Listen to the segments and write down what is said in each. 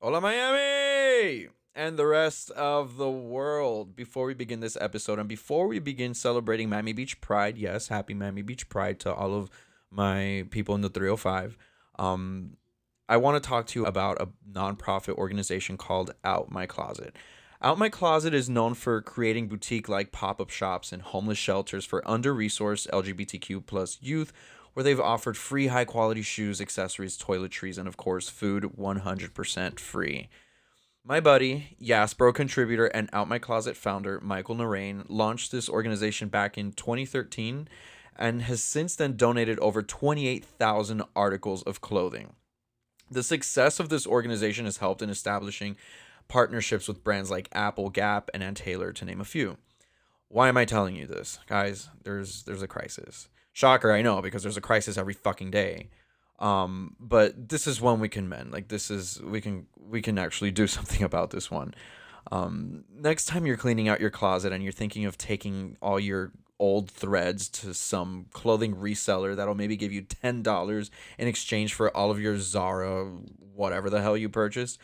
Hola, Miami! And the rest of the world. Before we begin this episode and before we begin celebrating Miami Beach Pride, yes, happy Miami Beach Pride to all of my people in the 305. Um, I want to talk to you about a nonprofit organization called Out My Closet. Out My Closet is known for creating boutique like pop up shops and homeless shelters for under resourced LGBTQ plus youth where they've offered free high quality shoes, accessories, toiletries, and of course, food 100% free. My buddy, Yaspro contributor and Out My Closet founder, Michael Narain, launched this organization back in 2013 and has since then donated over 28,000 articles of clothing. The success of this organization has helped in establishing partnerships with brands like Apple, Gap, and Ann Taylor, to name a few. Why am I telling you this? Guys, there's there's a crisis. Shocker, I know, because there's a crisis every fucking day. Um, but this is one we can mend. Like this is we can we can actually do something about this one. Um, next time you're cleaning out your closet and you're thinking of taking all your old threads to some clothing reseller that'll maybe give you $10 in exchange for all of your Zara, whatever the hell you purchased,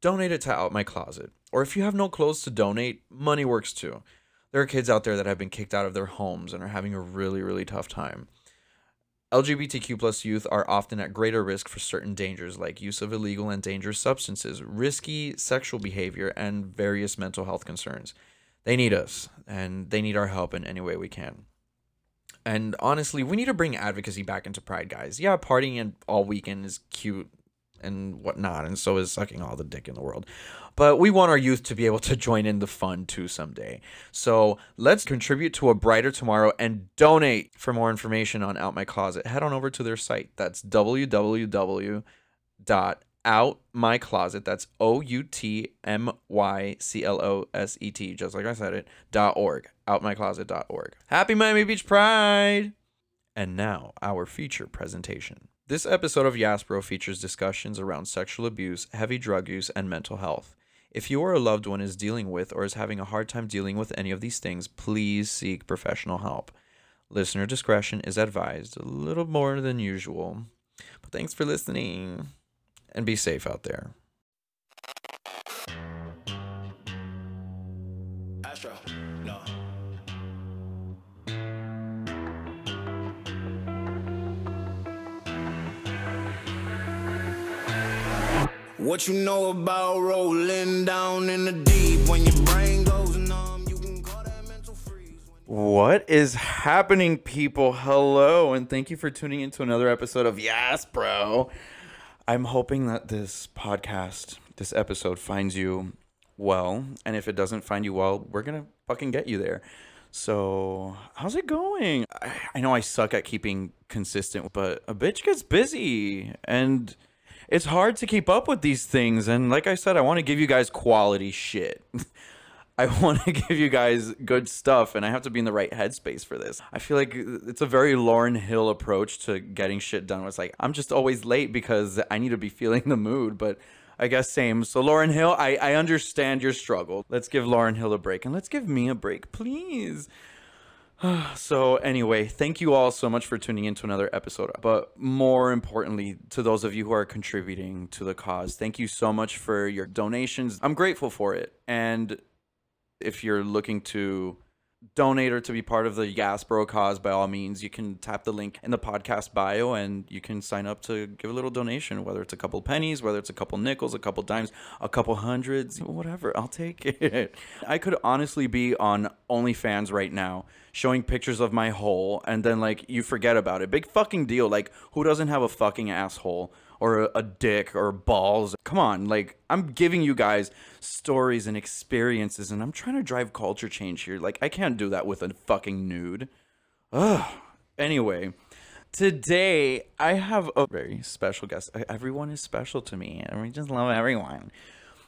donate it to Out My Closet. Or if you have no clothes to donate, money works too. There are kids out there that have been kicked out of their homes and are having a really, really tough time. LGBTQ plus youth are often at greater risk for certain dangers like use of illegal and dangerous substances, risky sexual behavior, and various mental health concerns. They need us, and they need our help in any way we can. And honestly, we need to bring advocacy back into Pride, guys. Yeah, partying all weekend is cute and whatnot, and so is sucking all the dick in the world. But we want our youth to be able to join in the fun too someday. So let's contribute to a brighter tomorrow and donate. For more information on Out My Closet, head on over to their site. That's www.outmycloset. That's O U T M Y C L O S E T, just like I said it, dot org. Outmycloset.org. Happy Miami Beach Pride! And now, our feature presentation. This episode of Yaspro features discussions around sexual abuse, heavy drug use, and mental health. If you or a loved one is dealing with or is having a hard time dealing with any of these things, please seek professional help. Listener discretion is advised, a little more than usual. But thanks for listening and be safe out there. What you know about rolling down in the deep when your brain goes numb? You can call that mental freeze. What is happening, people? Hello, and thank you for tuning into another episode of Yes, Bro. I'm hoping that this podcast, this episode, finds you well. And if it doesn't find you well, we're going to fucking get you there. So, how's it going? I, I know I suck at keeping consistent, but a bitch gets busy and it's hard to keep up with these things. And like I said, I want to give you guys quality shit. I want to give you guys good stuff, and I have to be in the right headspace for this. I feel like uh, it's a very Lauryn Hill approach to getting shit done. It's like I'm just always late because I need to be feeling the mood, but I guess same. So Lauryn Hill, I I understand your struggle. Let's give Lauryn Hill a break, and let's give me a break, please. So, anyway, thank you all so much for tuning in to another episode. But more importantly, to those of you who are contributing to the cause, thank you so much for your donations. I'm grateful for it. And if you're looking to donate or to be part of the Yaspro cause, by all means, you can tap the link in the podcast bio and you can sign up to give a little donation, whether it's a couple pennies, whether it's a couple nickels, a couple dimes, a couple hundreds, whatever. I'll take it. I could honestly be on OnlyFans right now showing pictures of my hole and then like you forget about it. Big fucking deal. Like who doesn't have a fucking asshole? Or a, a dick or balls. Come on, like I'm giving you guys stories and experiences, and I'm trying to drive culture change here. Like I can't do that with a fucking nude. Ugh. Anyway, today I have a very special guest. Everyone is special to me, and we just love everyone.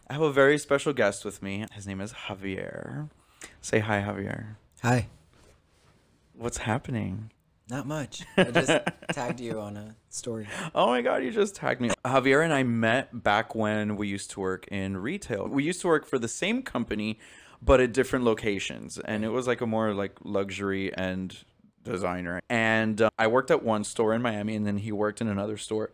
I have a very special guest with me. His name is Javier. Say hi, Javier. Hi. What's happening? Not much. I just tagged you on a story. Oh my god, you just tagged me. Javier and I met back when we used to work in retail. We used to work for the same company but at different locations and it was like a more like luxury and designer. And uh, I worked at one store in Miami and then he worked in another store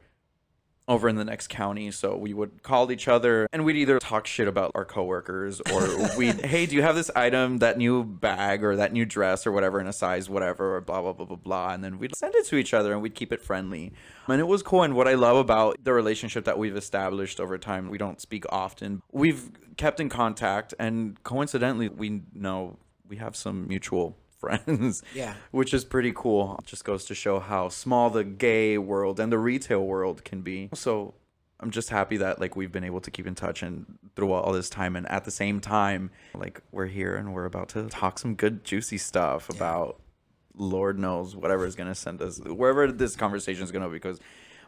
over in the next county. So we would call each other and we'd either talk shit about our coworkers or we'd, hey, do you have this item, that new bag or that new dress or whatever in a size, whatever, or blah, blah, blah, blah, blah. And then we'd send it to each other and we'd keep it friendly. And it was cool. And what I love about the relationship that we've established over time, we don't speak often. We've kept in contact and coincidentally, we know we have some mutual friends. Yeah. Which is pretty cool. It just goes to show how small the gay world and the retail world can be. So I'm just happy that like we've been able to keep in touch and through all this time and at the same time like we're here and we're about to talk some good juicy stuff about Lord knows whatever is gonna send us wherever this conversation is gonna because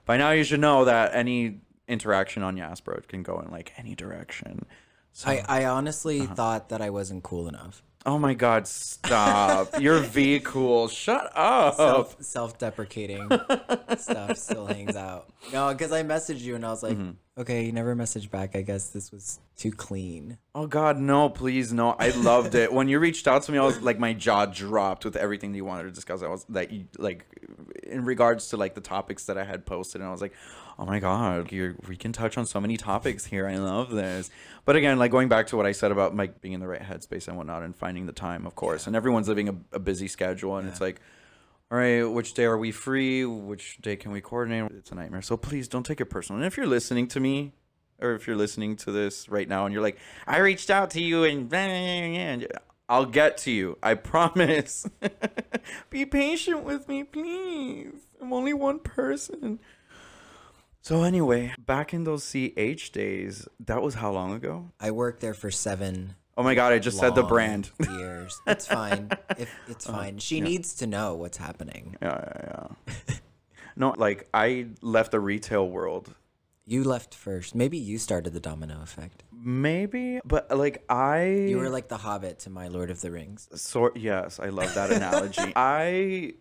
by now you should know that any interaction on Yaspro can go in like any direction. So I, I honestly uh-huh. thought that I wasn't cool enough. Oh my god, stop. You're V cool. Shut up. Self self deprecating stuff still hangs out. No, because I messaged you and I was like, Mm-hmm. okay, you never messaged back. I guess this was too clean. Oh God, no! Please, no! I loved it when you reached out to me. I was like, my jaw dropped with everything that you wanted to discuss. I was that you like, in regards to like the topics that I had posted, and I was like, oh my God, you're, we can touch on so many topics here. I love this. But again, like going back to what I said about like being in the right headspace and whatnot, and finding the time, of course. And everyone's living a, a busy schedule, and it's like. All right, which day are we free? Which day can we coordinate? It's a nightmare. So please don't take it personal. And if you're listening to me, or if you're listening to this right now and you're like, I reached out to you and blah, blah, blah, blah," I'll get to you. I promise. Be patient with me, please. I'm only one person. So anyway, back in those CH days, that was how long ago? I worked there for seven. Oh my god, I just said the brand. Years. It's fine. If Uh, it's fine. She needs to know what's happening. Yeah, yeah, yeah. no, like I left the retail world You left first. Maybe you started the domino effect. maybe, but like I You were like the Hobbit to my Lord of the Rings. sort yes i love that analogy i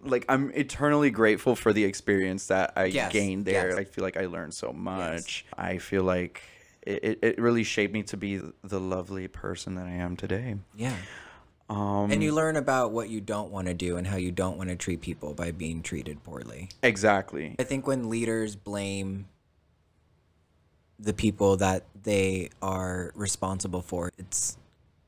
like i'm eternally grateful for the experience that i Yes, gained there yes. i feel like i learned so much i feel like it, it, it really shaped me to be the lovely person that i am today Yeah. um And you learn about what you don't want to do and how you don't want to treat people by being treated poorly. exactly I think when leaders blame the people that they are responsible for, it's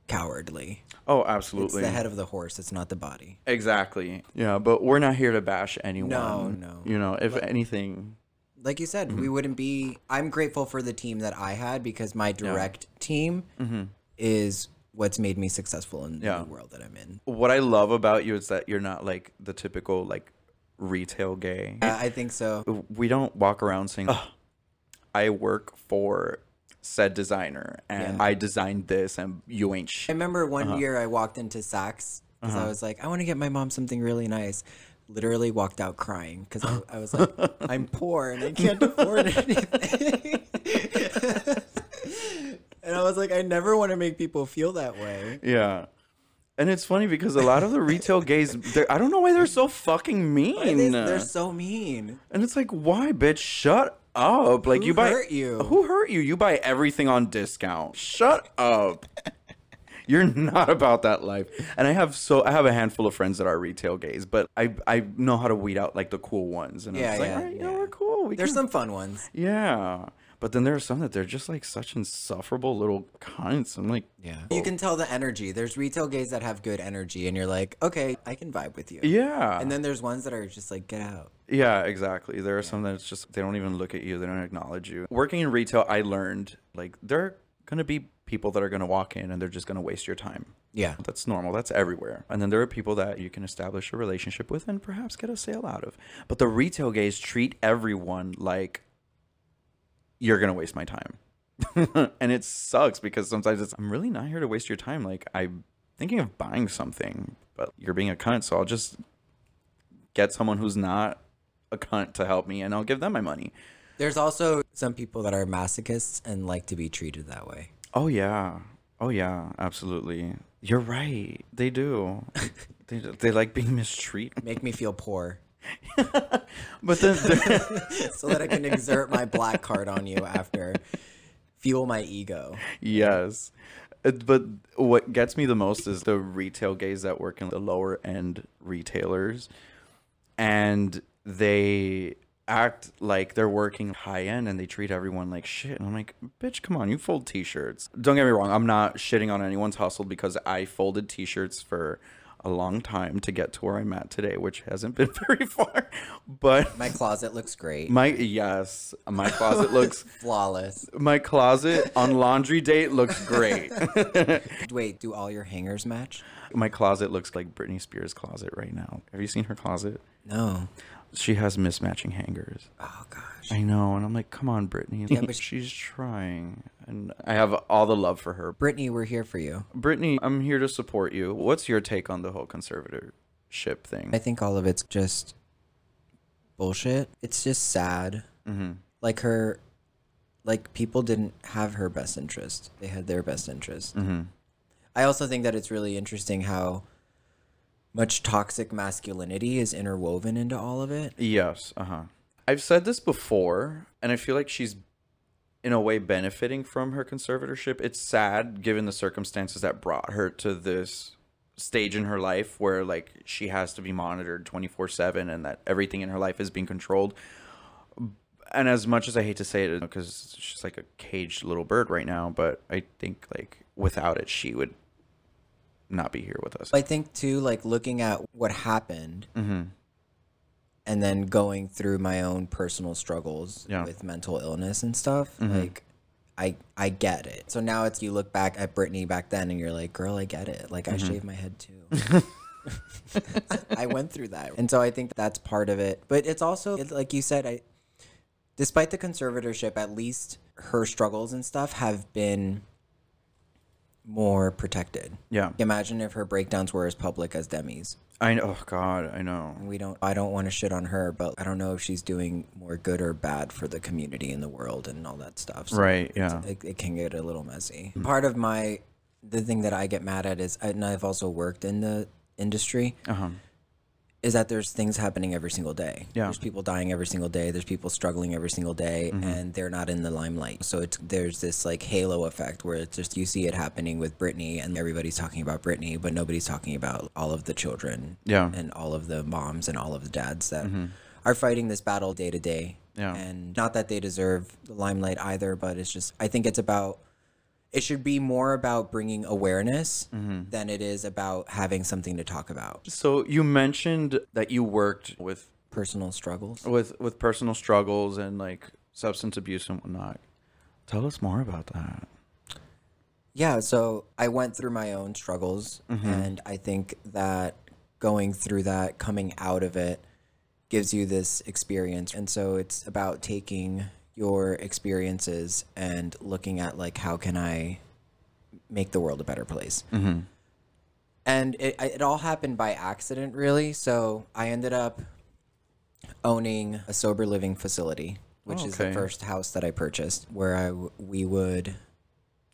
cowardly. oh absolutely. It's the head of the horse, it's not the body. exactly yeah but we're not here to bash anyone No, no. you know if anything Like you said, Mm-hmm. we wouldn't be. I'm grateful for the team that I had because my direct team is what's made me successful in Mm-hmm. Yeah. the world that I'm in. what i love about you is that you're not like the typical like retail gay Uh, I think so. we don't walk around saying, "Ugh, I work for said designer and Yeah. I designed this and you ain't shit. I remember one Uh-huh. year I walked into Saks because I was like, I want to get my mom something really nice. Literally walked out crying because I, I was like, I'm poor and I can't afford anything. and I was like, I never want to make people feel that way. Yeah. And it's funny because a lot of the retail gays, they're- I don't know why they're so fucking mean. They, they're so mean. and it's like, why, bitch? Shut up. Like Who you buy hurt you? Who hurt you? You buy everything on discount. Shut up. You're not about that life. And I have so I have a handful of friends that are retail gays, but I I know how to weed out like the cool ones. And Yeah, I was like, yeah, all right, you know, yeah. we're cool. We There's can- some fun ones. Yeah. But then there are some that they're just like such insufferable little cunts. I'm like, Yeah. You can tell the energy. There's retail gays that have good energy, and you're like, okay, I can vibe with you. yeah. And then there's ones that are just like, get out. yeah, exactly. There are some that it's just, they don't even look at you. They don't acknowledge you. Working in retail, I learned like there are going to be people that are going to walk in and they're just going to waste your time. Yeah. That's normal. That's everywhere. And then there are people that you can establish a relationship with and perhaps get a sale out of. But the retail gays treat everyone like you're going to waste my time. and it sucks because sometimes it's I'm really not here to waste your time. Like I'm thinking of buying something, but you're being a cunt, so I'll just get someone who's not a cunt to help me and I'll give them my money. There's also some people that are masochists and like to be treated that way. Oh yeah. Oh yeah, absolutely. You're right. They do. they, they like being mistreated. Make me feel poor But then so that I can exert my black card on you after. Fuel my ego. yes. Uh, But what gets me the most is the retail gays that work in the lower end retailers and they act like they're working high end and they treat everyone like shit. And I'm like, bitch, come on, you fold t-shirts. Don't get me wrong, I'm not shitting on anyone's hustle because I folded t-shirts for a long time to get to where I'm at today, which hasn't been very far. But My closet looks great. my yes, my closet looks Flawless. my closet on laundry date looks great. Wait, do all your hangers match? my closet looks like Britney Spears' closet right now. Have you seen her closet? No. She has mismatching hangers. Oh gosh. I know, and I'm like, come on, Britney. Yeah, but- she's trying, and I have all the love for her. Britney, we're here for you. Britney, I'm here to support you. What's your take on the whole conservatorship thing? I think all of it's just bullshit. It's just sad. mm-hmm. Like her, like people didn't have her best interest. They had their best interest. Mm-hmm. I also think that it's really interesting how much toxic masculinity is interwoven into all of it. Yes. Uh huh. I've said this before, and I feel like she's, in a way, benefiting from her conservatorship. It's sad given the circumstances that brought her to this stage in her life where like she has to be monitored 24/7 and that everything in her life is being controlled. And as much as I hate to say it because she's like a caged little bird right now, but I think like without it she would not be here with us. I think too, like looking at what happened mm-hmm. and then going through my own personal struggles Yeah. with mental illness and stuff, Mhm. like I I get it. So now it's you look back at Britney back then and you're like, girl, I get it. Like I Mm-hmm. shaved my head too. I went through that. And so I think that's part of it. But it's also it's like you said, I despite the conservatorship, at least her struggles and stuff have been more protected. Yeah. Imagine if her breakdowns were as public as Demi's. I know. Oh God, I know. We don't. I don't want to shit on her, but I don't know if she's doing more good or bad for the community and the world and all that stuff. So Right. Yeah. It, it can get a little messy. Part of my, the thing that I get mad at is, and I've also worked in the industry, Uh huh. Is that there's things happening every single day. Yeah. There's people dying every single day. There's people struggling every single day, mm-hmm. and they're not in the limelight. So it's there's this like halo effect where it's just you see it happening with Britney, and everybody's talking about Britney, but nobody's talking about all of the children Yeah. and all of the moms and all of the dads that mm-hmm. are fighting this battle day to day. Yeah. And not that they deserve the limelight either, but it's just I think it's about it should be more about bringing awareness mm-hmm. than it is about having something to talk about. So you mentioned that you worked with Personal struggles. with with personal struggles and like substance abuse and whatnot. Tell us more about that. Yeah, so I went through my own struggles, mm-hmm. and I think that going through that, coming out of it, gives you this experience. And so it's about taking your experiences and looking at like how can I make the world a better place. Mm-hmm. And it it all happened by accident, really. So I ended up owning a sober living facility, which Oh, is the first house that I purchased, where I we would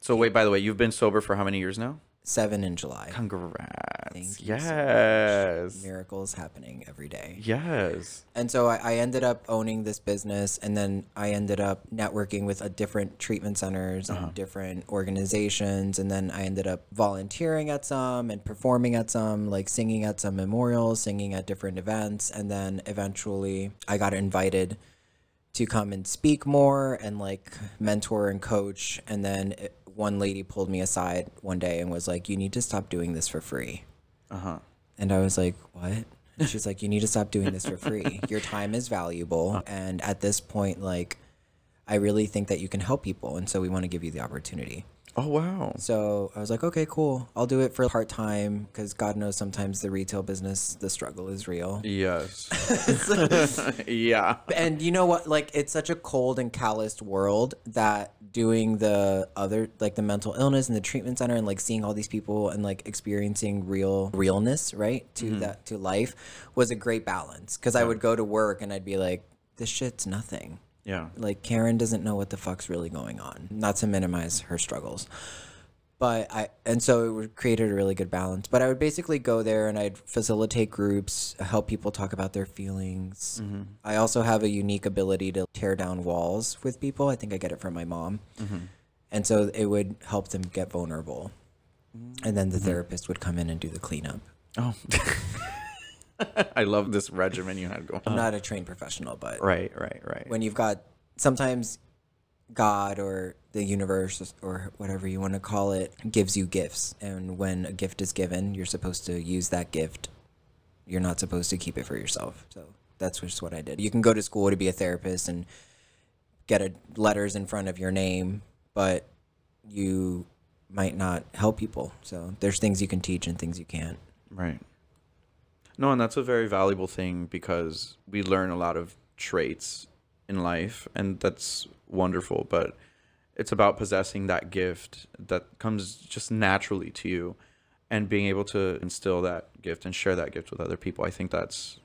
So wait, by the way, you've been sober for how many years now? Seven in July. Congrats. Thank you so yes. Miracles happening every day. Yes. And so I, I ended up owning this business, and then I ended up networking with a different treatment centers and uh-huh. different organizations, and then I ended up volunteering at some and performing at some, like singing at some memorials, singing at different events, and then eventually I got invited to come and speak more and like mentor and coach, and then it, one lady pulled me aside one day and was like, "You need to stop doing this for free." Uh huh. And I was like, what? And she's like, you need to stop doing this for free. Your time is valuable. And at this point, like, I really think that you can help people. And so we want to give you the opportunity. Oh wow. So I was like, okay, cool. I'll do it for part time because God knows sometimes the retail business, the struggle is real. Yes. yeah. and you know what like it's such a cold and calloused world that doing the other like the mental illness and the treatment center and like seeing all these people and like experiencing real realness right to mm-hmm. that to life was a great balance because i would go to work and i'd be like this shit's nothing Yeah. like Karen doesn't know what the fuck's really going on. Not to minimize her struggles. But I and so it created a really good balance. But I would basically go there and I'd facilitate groups, help people talk about their feelings. Mm-hmm. I also have a unique ability to tear down walls with people. I think I get it from my mom. Mm-hmm. And so it would help them get vulnerable. Mm-hmm. And then the therapist would come in and do the cleanup. Oh. I love this regimen you had going. I'm not a trained professional, but Right, right, right. when you've got sometimes God or the universe or whatever you want to call it gives you gifts. And when a gift is given, you're supposed to use that gift. You're not supposed to keep it for yourself. So that's just what I did. You can go to school to be a therapist and get a, letters in front of your name, but you might not help people. So there's things you can teach and things you can't. Right. No, and that's a very valuable thing because we learn a lot of traits in life, and that's wonderful. But it's about possessing that gift that comes just naturally to you and being able to instill that gift and share that gift with other people. I think that's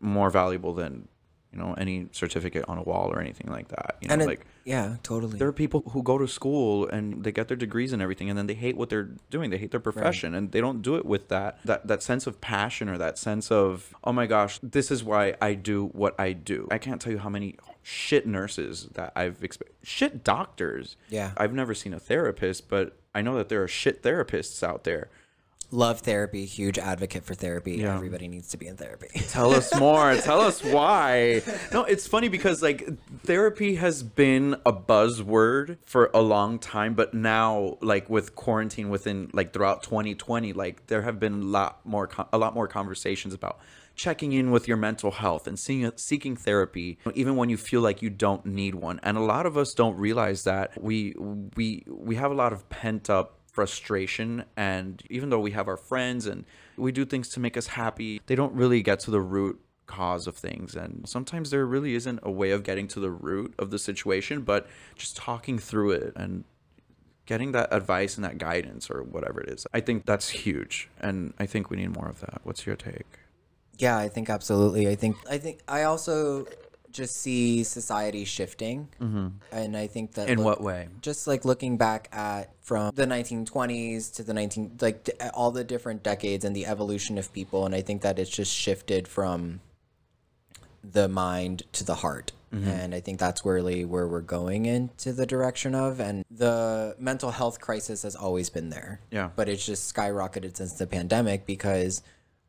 more valuable than, you know, any certificate on a wall or anything like that. You know, And it, like yeah, totally. there are people who go to school and they get their degrees and everything and then they hate what they're doing they hate their profession and they don't do it with that that that sense of passion or that sense of oh my gosh this is why i do what i do i can't tell you how many shit nurses that i've expe- shit doctors Yeah. i've never seen a therapist but i know that there are shit therapists out there Love therapy, huge advocate for therapy. Yeah. Everybody needs to be in therapy. Tell us more. Tell us why. No, it's funny because like therapy has been a buzzword for a long time, but now like with quarantine within like throughout 2020, like there have been a lot more a lot more conversations about checking in with your mental health and seeing seeking therapy even when you feel like you don't need one. And a lot of us don't realize that we we we have a lot of pent up frustration and even though we have our friends and we do things to make us happy they don't really get to the root cause of things. And sometimes there really isn't a way of getting to the root of the situation but just talking through it and getting that advice and that guidance or whatever it is i think that's huge. And i think we need more of that. What's your take? Yeah, I think absolutely. I think I think I also just see society shifting, mm-hmm. and I think that in look- what way Just like looking back at from the 1920s to the 19 like all the different decades and the evolution of people, and I think that it's just shifted from the mind to the heart. Mm-hmm. And I think that's really where we're going into the direction of. And the mental health crisis has always been there. Yeah. But it's just skyrocketed since the pandemic because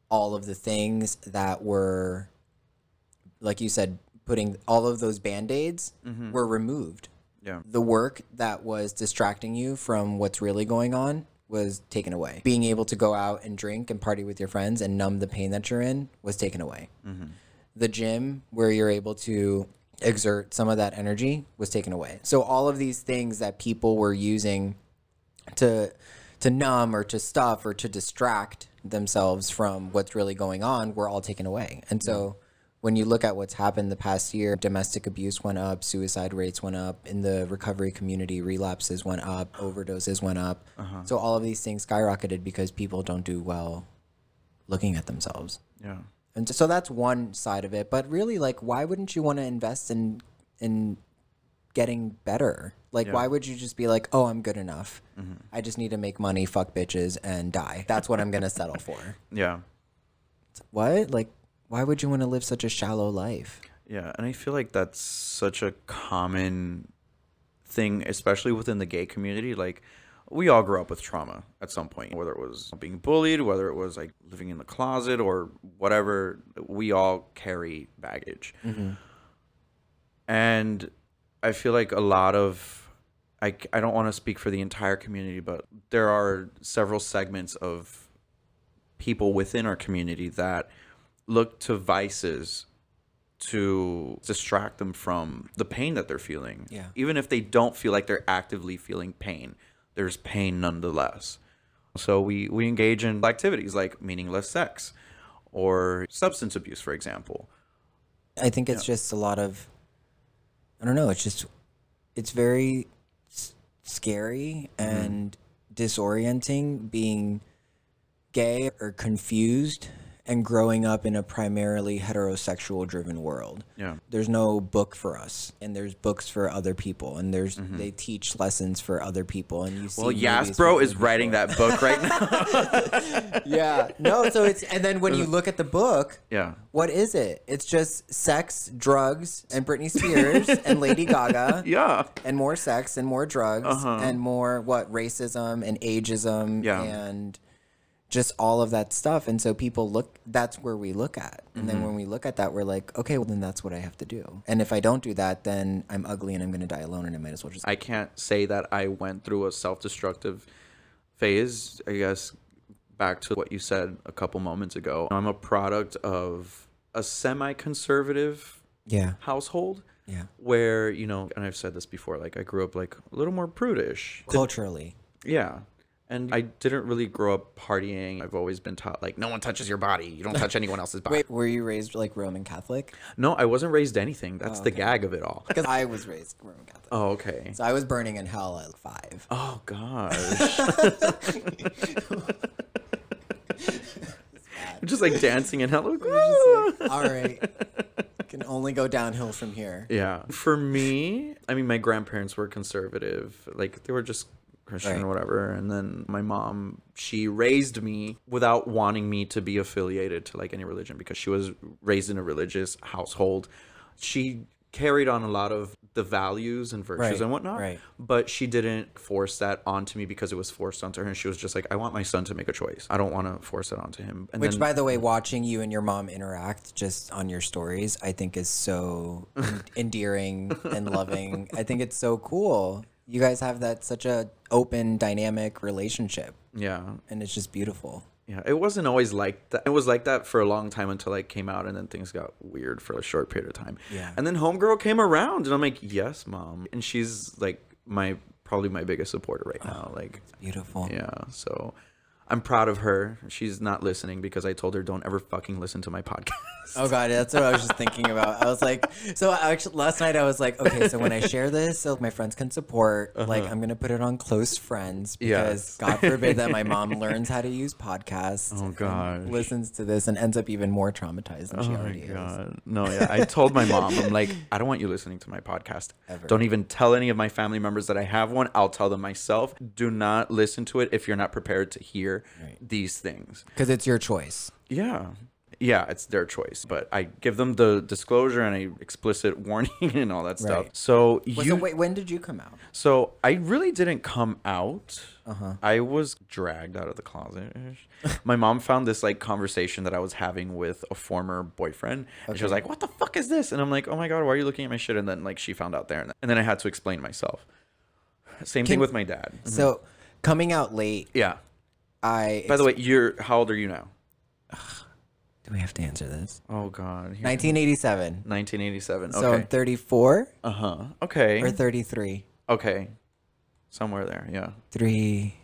all of the things that were, like you said, putting all of those band aids mm-hmm. were removed. yeah The work that was distracting you from what's really going on was taken away. Being able to go out and drink and party with your friends and numb the pain that you're in was taken away. Mm-hmm. The gym, where you're able to exert some of that energy, was taken away. So all of these things that people were using to to numb or to stuff or to distract themselves from what's really going on were all taken away. And so mm-hmm. When you look at what's happened the past year, domestic abuse went up, suicide rates went up, in the recovery community, relapses went up, overdoses went up. Uh-huh. So all of these things skyrocketed because people don't do well looking at themselves. yeah And so that's one side of it. But really, like, why wouldn't you want to invest in in getting better? Like, why would you just be like, oh, I'm good enough. Mm-hmm. I just need to make money, fuck bitches, and die. That's what I'm gonna settle for. yeah What? Like, why would you want to live such a shallow life? Yeah, and I feel like that's such a common thing, especially within the gay community. Like, we all grew up with trauma at some point, whether it was being bullied, whether it was like living in the closet or whatever. We all carry baggage. Mm-hmm. And I feel like a lot of, I, I don't want to speak for the entire community, but there are several segments of people within our community that look to vices to distract them from the pain that they're feeling. Yeah. Even if they don't feel like they're actively feeling pain, there's pain nonetheless. So we, we engage in activities like meaningless sex or substance abuse, for example. I think it's just a lot of, I don't know. It's just, it's very s- scary mm-hmm. and disorienting being gay or confused and growing up in a primarily heterosexual driven world. Yeah. There's no book for us, and there's books for other people, and there's they teach lessons for other people, and you see. Well, Yasbro is writing that book right now. Yeah, no. So it's and then when you look at the book, yeah. what is it? It's just sex, drugs, and Britney Spears and Lady Gaga. Yeah. And more sex and more drugs Uh-huh. and more what racism and ageism Yeah. and just all of that stuff. And so people look, that's where we look at. And then mm-hmm. when we look at that, we're like, okay, well, then that's what I have to do. And if I don't do that, then I'm ugly and I'm going to die alone and I might as well just. I can't say that I went through a self-destructive phase. I guess back to what you said a couple moments ago. I'm a product of a semi-conservative yeah. household Yeah. where, you know, and I've said this before, like I grew up like a little more prudish. Culturally. Yeah. And I didn't really grow up partying. I've always been taught like no one touches your body. You don't touch anyone else's body. Wait, were you raised like Roman Catholic? No, I wasn't raised anything. That's oh, the okay. gag of it all. Because I was raised Roman Catholic. Oh, okay. So I was burning in hell at five. Oh gosh. just like dancing and hello. All right. Can only go downhill from here. Yeah. For me, I mean, my grandparents were conservative. Like, they were just Christian Right. or whatever. And then my mom, she raised me without wanting me to be affiliated to like any religion because she was raised in a religious household. She carried on a lot of the values and virtues Right, and whatnot. right. But she didn't force that onto me because it was forced onto her. And she was just like, I want my son to make a choice. I don't want to force it onto him. And Which, then, by the way, watching you and your mom interact just on your stories, I think is so endearing and loving. I think it's so cool. You guys have that such a open, dynamic relationship, yeah. and it's just beautiful. Yeah, it wasn't always like that. It was like that for a long time until I came out, and then things got weird for a short period of time. Yeah. And then homegirl came around, and I'm like, "Yes, mom," and she's like my probably my biggest supporter right oh, now. Like, Beautiful. yeah, so I'm proud of her. She's not listening because I told her don't ever fucking listen to my podcast. Oh god, that's what I was just thinking about. I was like, so actually last night I was like, okay, so when I share this, so my friends can support, like I'm gonna put it on close friends because Uh-huh. Yes. God forbid that my mom learns how to use podcasts. Oh, god, listens to this and ends up even more traumatized than she Oh my already is. god. No, yeah. I told my mom, I'm like, I don't want you listening to my podcast. Ever. Don't even tell any of my family members that I have one. I'll tell them myself. Do not listen to it if you're not prepared to hear Right. these things. Because it's your choice. Yeah. Yeah, it's their choice, but I give them the disclosure and a explicit warning and all that stuff. Right. So you wait, when did you come out? so I really didn't come out. Uh-huh. I was dragged out of the closet. My mom found this like conversation that I was having with a former boyfriend, and she was like, "What the fuck is this?" And I'm like, "Oh my god, why are you looking at my shit?" And then like she found out there, and and then I had to explain myself. Same thing with my dad. So coming out late, Yeah. I By the way, you're how old are you now? do we have to answer this? Oh god, 1987. 1987. Okay. So I'm 34 Uh huh. Okay. or 33. Okay. Somewhere there. Yeah. Three,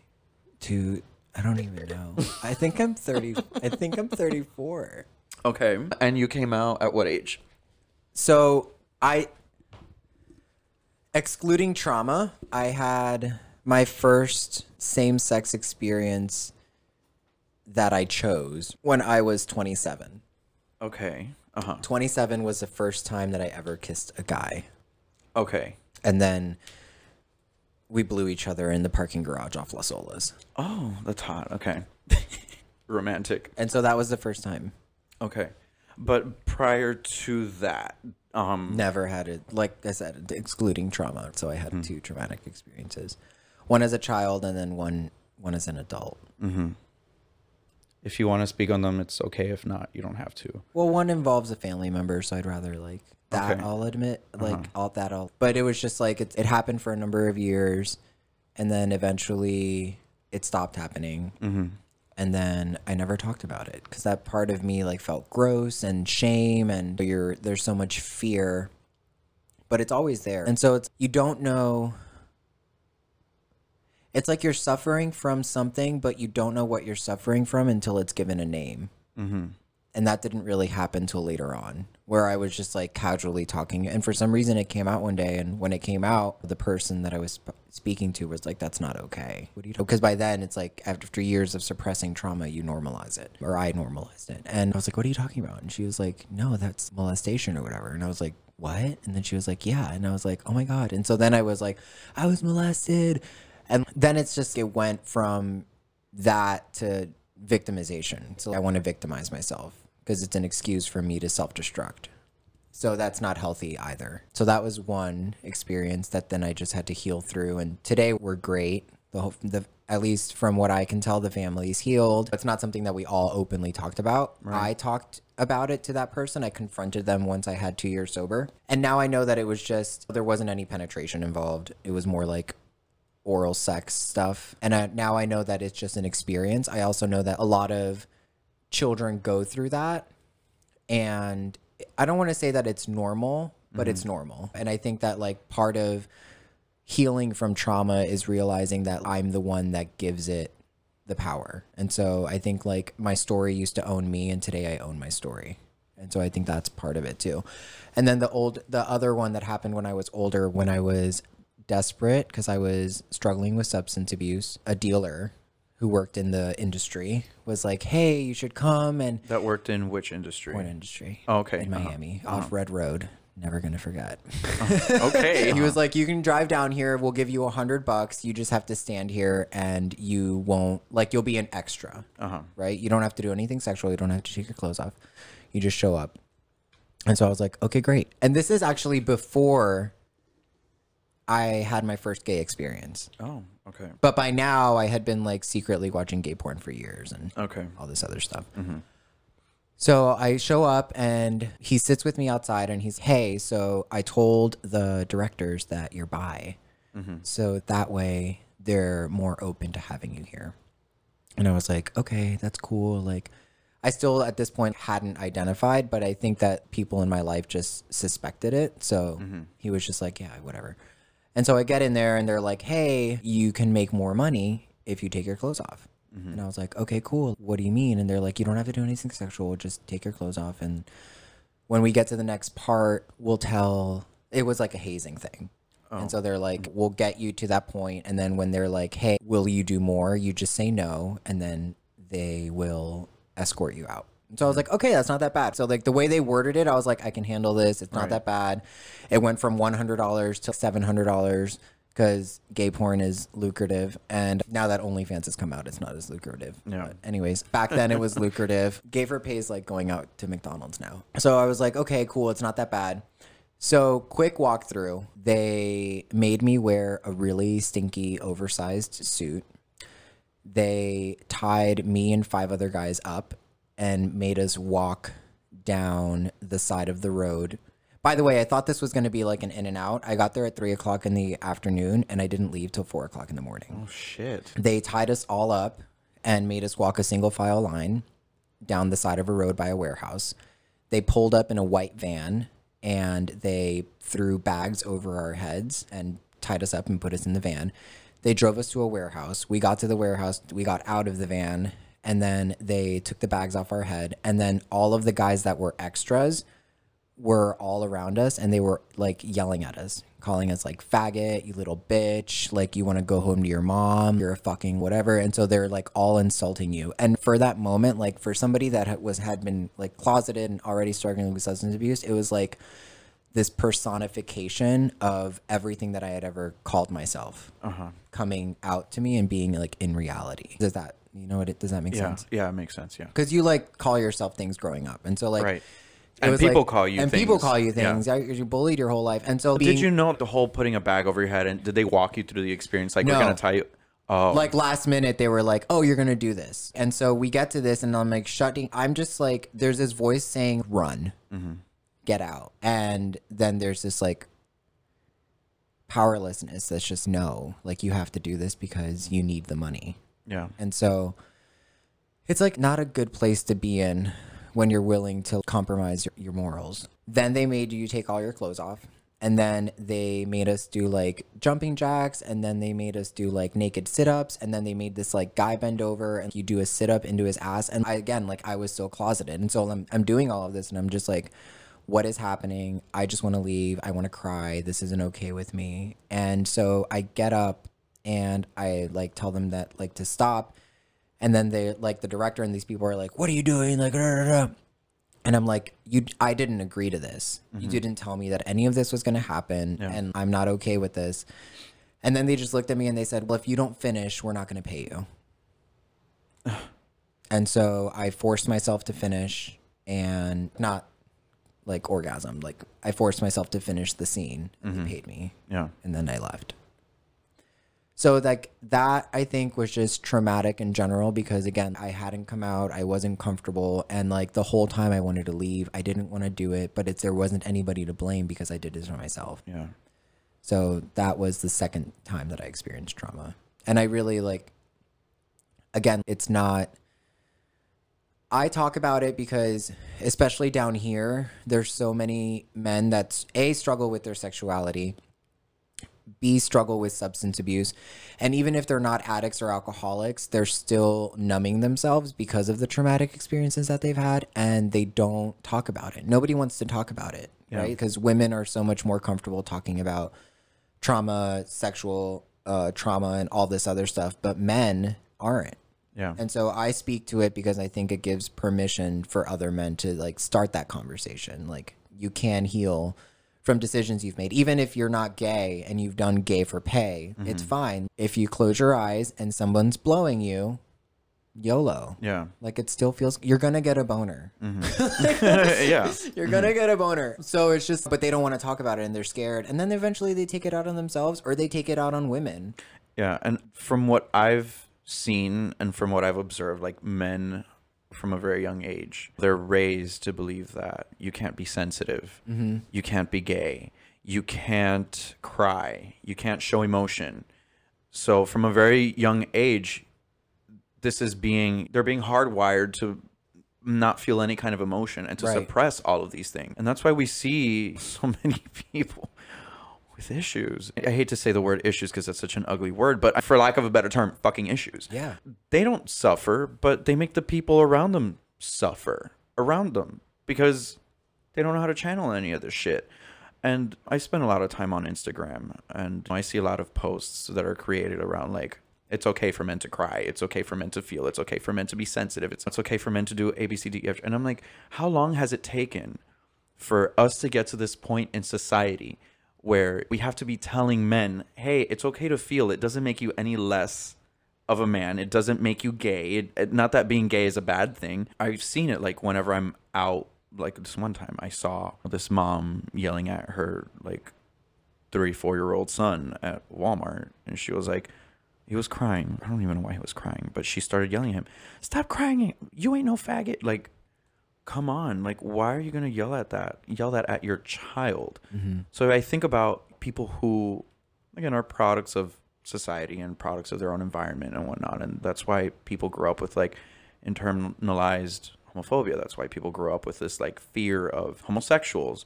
two. I don't even know. I think I'm 30. I think I'm 34. Okay. And you came out at what age? So I, excluding trauma, I had my first same sex experience that I chose when I was 27. Okay. Uh huh. 27 was the first time that I ever kissed a guy. Okay. And then we blew each other in the parking garage off Las Olas. Oh, that's hot. Okay. Romantic. And so that was the first time. Okay. But prior to that, um, Never had it, like I said, excluding trauma. So I had two traumatic experiences one as a child and then one, one as an adult. if you want to speak on them, it's okay. If not, you don't have to. Well, one involves a family member, so I'd rather like that. Okay. I'll admit, like all that. I'll. But it was just like it, it happened for a number of years, and then eventually it stopped happening. Mm-hmm. And then I never talked about it because that part of me like felt gross and shame, and you're there's so much fear, but it's always there. And so it's you don't know. It's like you're suffering from something, but you don't know what you're suffering from until it's given a name. Mm-hmm. And that didn't really happen till later on where i was just like casually talking. And for some reason it came out one day and when it came out the person that i was sp- speaking to was like that's not okay. What do you because by then it's like after years of suppressing trauma you normalize it or i normalized it. And i was like what are you talking about? And she was like no that's molestation or whatever. And i was like what? And then she was like yeah. And i was like oh my god. And so then i was like i was molested and then it's just it went from that to victimization. So I want to victimize myself because it's an excuse for me to self destruct. So that's not healthy either. So that was one experience that then I just had to heal through. And today we're great. The whole, the at least from what I can tell, the family's healed. It's not something that we all openly talked about. I talked about it to that person. I confronted them once I had two years sober, and now I know that it was just there wasn't any penetration involved. It was more like oral sex stuff. And I, now I know that it's just an experience. I also know that a lot of children go through that. And I don't want to say that it's normal, but it's mm-hmm. normal. And I think that like part of healing from trauma is realizing that I'm the one that gives it the power. And so I think like my story used to own me and today I own my story. And so I think that's part of it too. And then the old the other one that happened when I was older when I was desperate because I was struggling with substance abuse, a dealer who worked in the industry was like, "Hey, you should come and That worked in which industry? porn industry Oh, okay. in Uh-huh. Miami off Red Road. Never gonna forget. Okay. He was like, "You can drive down here. We'll give you a hundred bucks. You just have to stand here, and you won't like you'll be an extra, Uh-huh. right? You don't have to do anything sexual. You don't have to take your clothes off. You just show up." And so I was like, "Okay, great." And this is actually before I had my first gay experience, Oh, okay. but by now I had been like secretly watching gay porn for years and Okay. all this other stuff. Mm-hmm. So I show up and he sits with me outside and he's, hey, so I told the directors that you're bi. Mm-hmm. So that way they're more open to having you here. And I was like, okay, that's cool. Like, I still at this point hadn't identified, but I think that people in my life just suspected it. So mm-hmm. he was just like, yeah, whatever. And so I get in there and they're like, hey, you can make more money if you take your clothes off. Mm-hmm. And I was like, okay, cool. What do you mean? And they're like, you don't have to do anything sexual. Just take your clothes off. And when we get to the next part, we'll tell. It was like a hazing thing. And oh. so they're like, we'll get you to that point, And then when they're like, hey, will you do more? You just say no. And then they will escort you out. And so I was like, okay, that's not that bad. So like the way they worded it, I was like, I can handle this. It's not that bad. It went from $100 to $700 because gay porn is lucrative. And now that OnlyFans has come out, it's not as lucrative. Yeah. But anyways, back then it was lucrative. Gay for pay is like going out to McDonald's now. So I was like, okay, cool. It's not that bad. So quick walkthrough. They made me wear a really stinky, oversized suit. They tied me and five other guys up and made us walk down the side of the road. By the way, I thought this was going to be like an in and out. I got there at three o'clock in the afternoon and I didn't leave till four o'clock in the morning. Oh shit. They tied us all up and made us walk a single file line down the side of a road by a warehouse. They pulled up in a white van and they threw bags over our heads and tied us up and put us in the van. They drove us to a warehouse. We got to the warehouse, we got out of the van, and then they took the bags off our head. And then all of the guys that were extras were all around us and they were like yelling at us, calling us like faggot, you little bitch, like you want to go home to your mom, you're a fucking whatever. And so they're like all insulting you. And for that moment, like for somebody that was had been like closeted and already struggling with substance abuse, it was like this personification of everything that I had ever called myself uh-huh. coming out to me and being like in reality. Does that, you know what it, does that make Yeah. sense? Yeah, it makes sense. Yeah. Because you like call yourself things growing up. And so like, Right. And people like- call you and people call you things. Yeah. You're bullied your whole life, and so Did you know the whole putting a bag over your head and did they walk you through the experience? Like we're gonna tie you. Oh, like last minute they were like, "Oh, you're gonna do this," and so we get to this, and I'm like, shutting. I'm just like, there's this voice saying, "Run, Mm-hmm. get out," and then there's this like powerlessness that's just no, like you have to do this because you need the money. Yeah. And so it's like not a good place to be in when you're willing to compromise your, your morals. Then they made you take all your clothes off. And then they made us do like jumping jacks. And then they made us do like naked sit ups. And then they made this like guy bend over and you do a sit up into his ass. And I, again, like I was so closeted. And so I'm, I'm doing all of this and I'm just like, what is happening? I just want to leave. I want to cry. This isn't okay with me. And so I get up and I like tell them that like to stop. And then they like the director and these people are like, "What are you doing?" Like, "Rah, rah, rah." and I'm like, "You, I didn't agree to this. You mm-hmm. didn't tell me that any of this was going to happen, and I'm not okay with this." And then they just looked at me and they said, "Well, if you don't finish, we're not going to pay you." and so I forced myself to finish, and not like orgasm. Like I forced myself to finish the scene, and they mm-hmm. paid me Yeah. and then I left. So like that I think was just traumatic in general because again, I hadn't come out, I wasn't comfortable and like the whole time I wanted to leave. I didn't want to do it, but it's there wasn't anybody to blame because I did it to myself. Yeah. So that was the second time that I experienced trauma. And I really like again, it's not I talk about it because especially down here, there's so many men that A struggle with their sexuality, B struggle with substance abuse, and even if they're not addicts or alcoholics, they're still numbing themselves because of the traumatic experiences that they've had and they don't talk about it. Nobody wants to talk about it, right? Because women are so much more comfortable talking about trauma, sexual uh, trauma, and all this other stuff, but men aren't. Yeah. And so I speak to it because I think it gives permission for other men to like start that conversation. Like you can heal from decisions you've made. Even if you're not gay and you've done gay for pay, it's mm-hmm. fine. If you close your eyes and someone's blowing you, YOLO. yeah. Like it still feels you're gonna get a boner. Mm-hmm. yeah. You're gonna mm-hmm. get a boner. So it's just, but they don't want to talk about it and they're scared. And then eventually they take it out on themselves or they take it out on women. Yeah, and from what I've seen and from what I've observed, like men from a very young age, they're raised to believe that you can't be sensitive, mm-hmm. you can't be gay, you can't cry, you can't show emotion. So from a very young age, this is being they're being hardwired to not feel any kind of emotion and to Right. suppress all of these things. And that's why we see so many people with issues. I hate to say the word issues because that's such an ugly word, but for lack of a better term, fucking issues. Yeah. They don't suffer, but they make the people around them suffer around them because they don't know how to channel any of this shit. And I spend a lot of time on Instagram and I see a lot of posts that are created around like it's okay for men to cry, it's okay for men to feel, it's okay for men to be sensitive, it's, it's okay for men to do A B C D E F. And I'm like, how long has it taken for us to get to this point in society where we have to be telling men, hey, it's okay to feel. It doesn't make you any less of a man. It doesn't make you gay. It, it- not that being gay is a bad thing. I've seen it like whenever I'm out. Like this one time, I saw this mom yelling at her like three, four year old son at Walmart, and she was like, he was crying. I don't even know why he was crying, but she started yelling at him, "Stop crying! You ain't no faggot!" Like come on like why are you going to yell at that yell that at your child? Mm-hmm. So i think about people who again are products of society and products of their own environment and whatnot and that's why people grow up with like internalized homophobia. That's why people grow up with this like fear of homosexuals.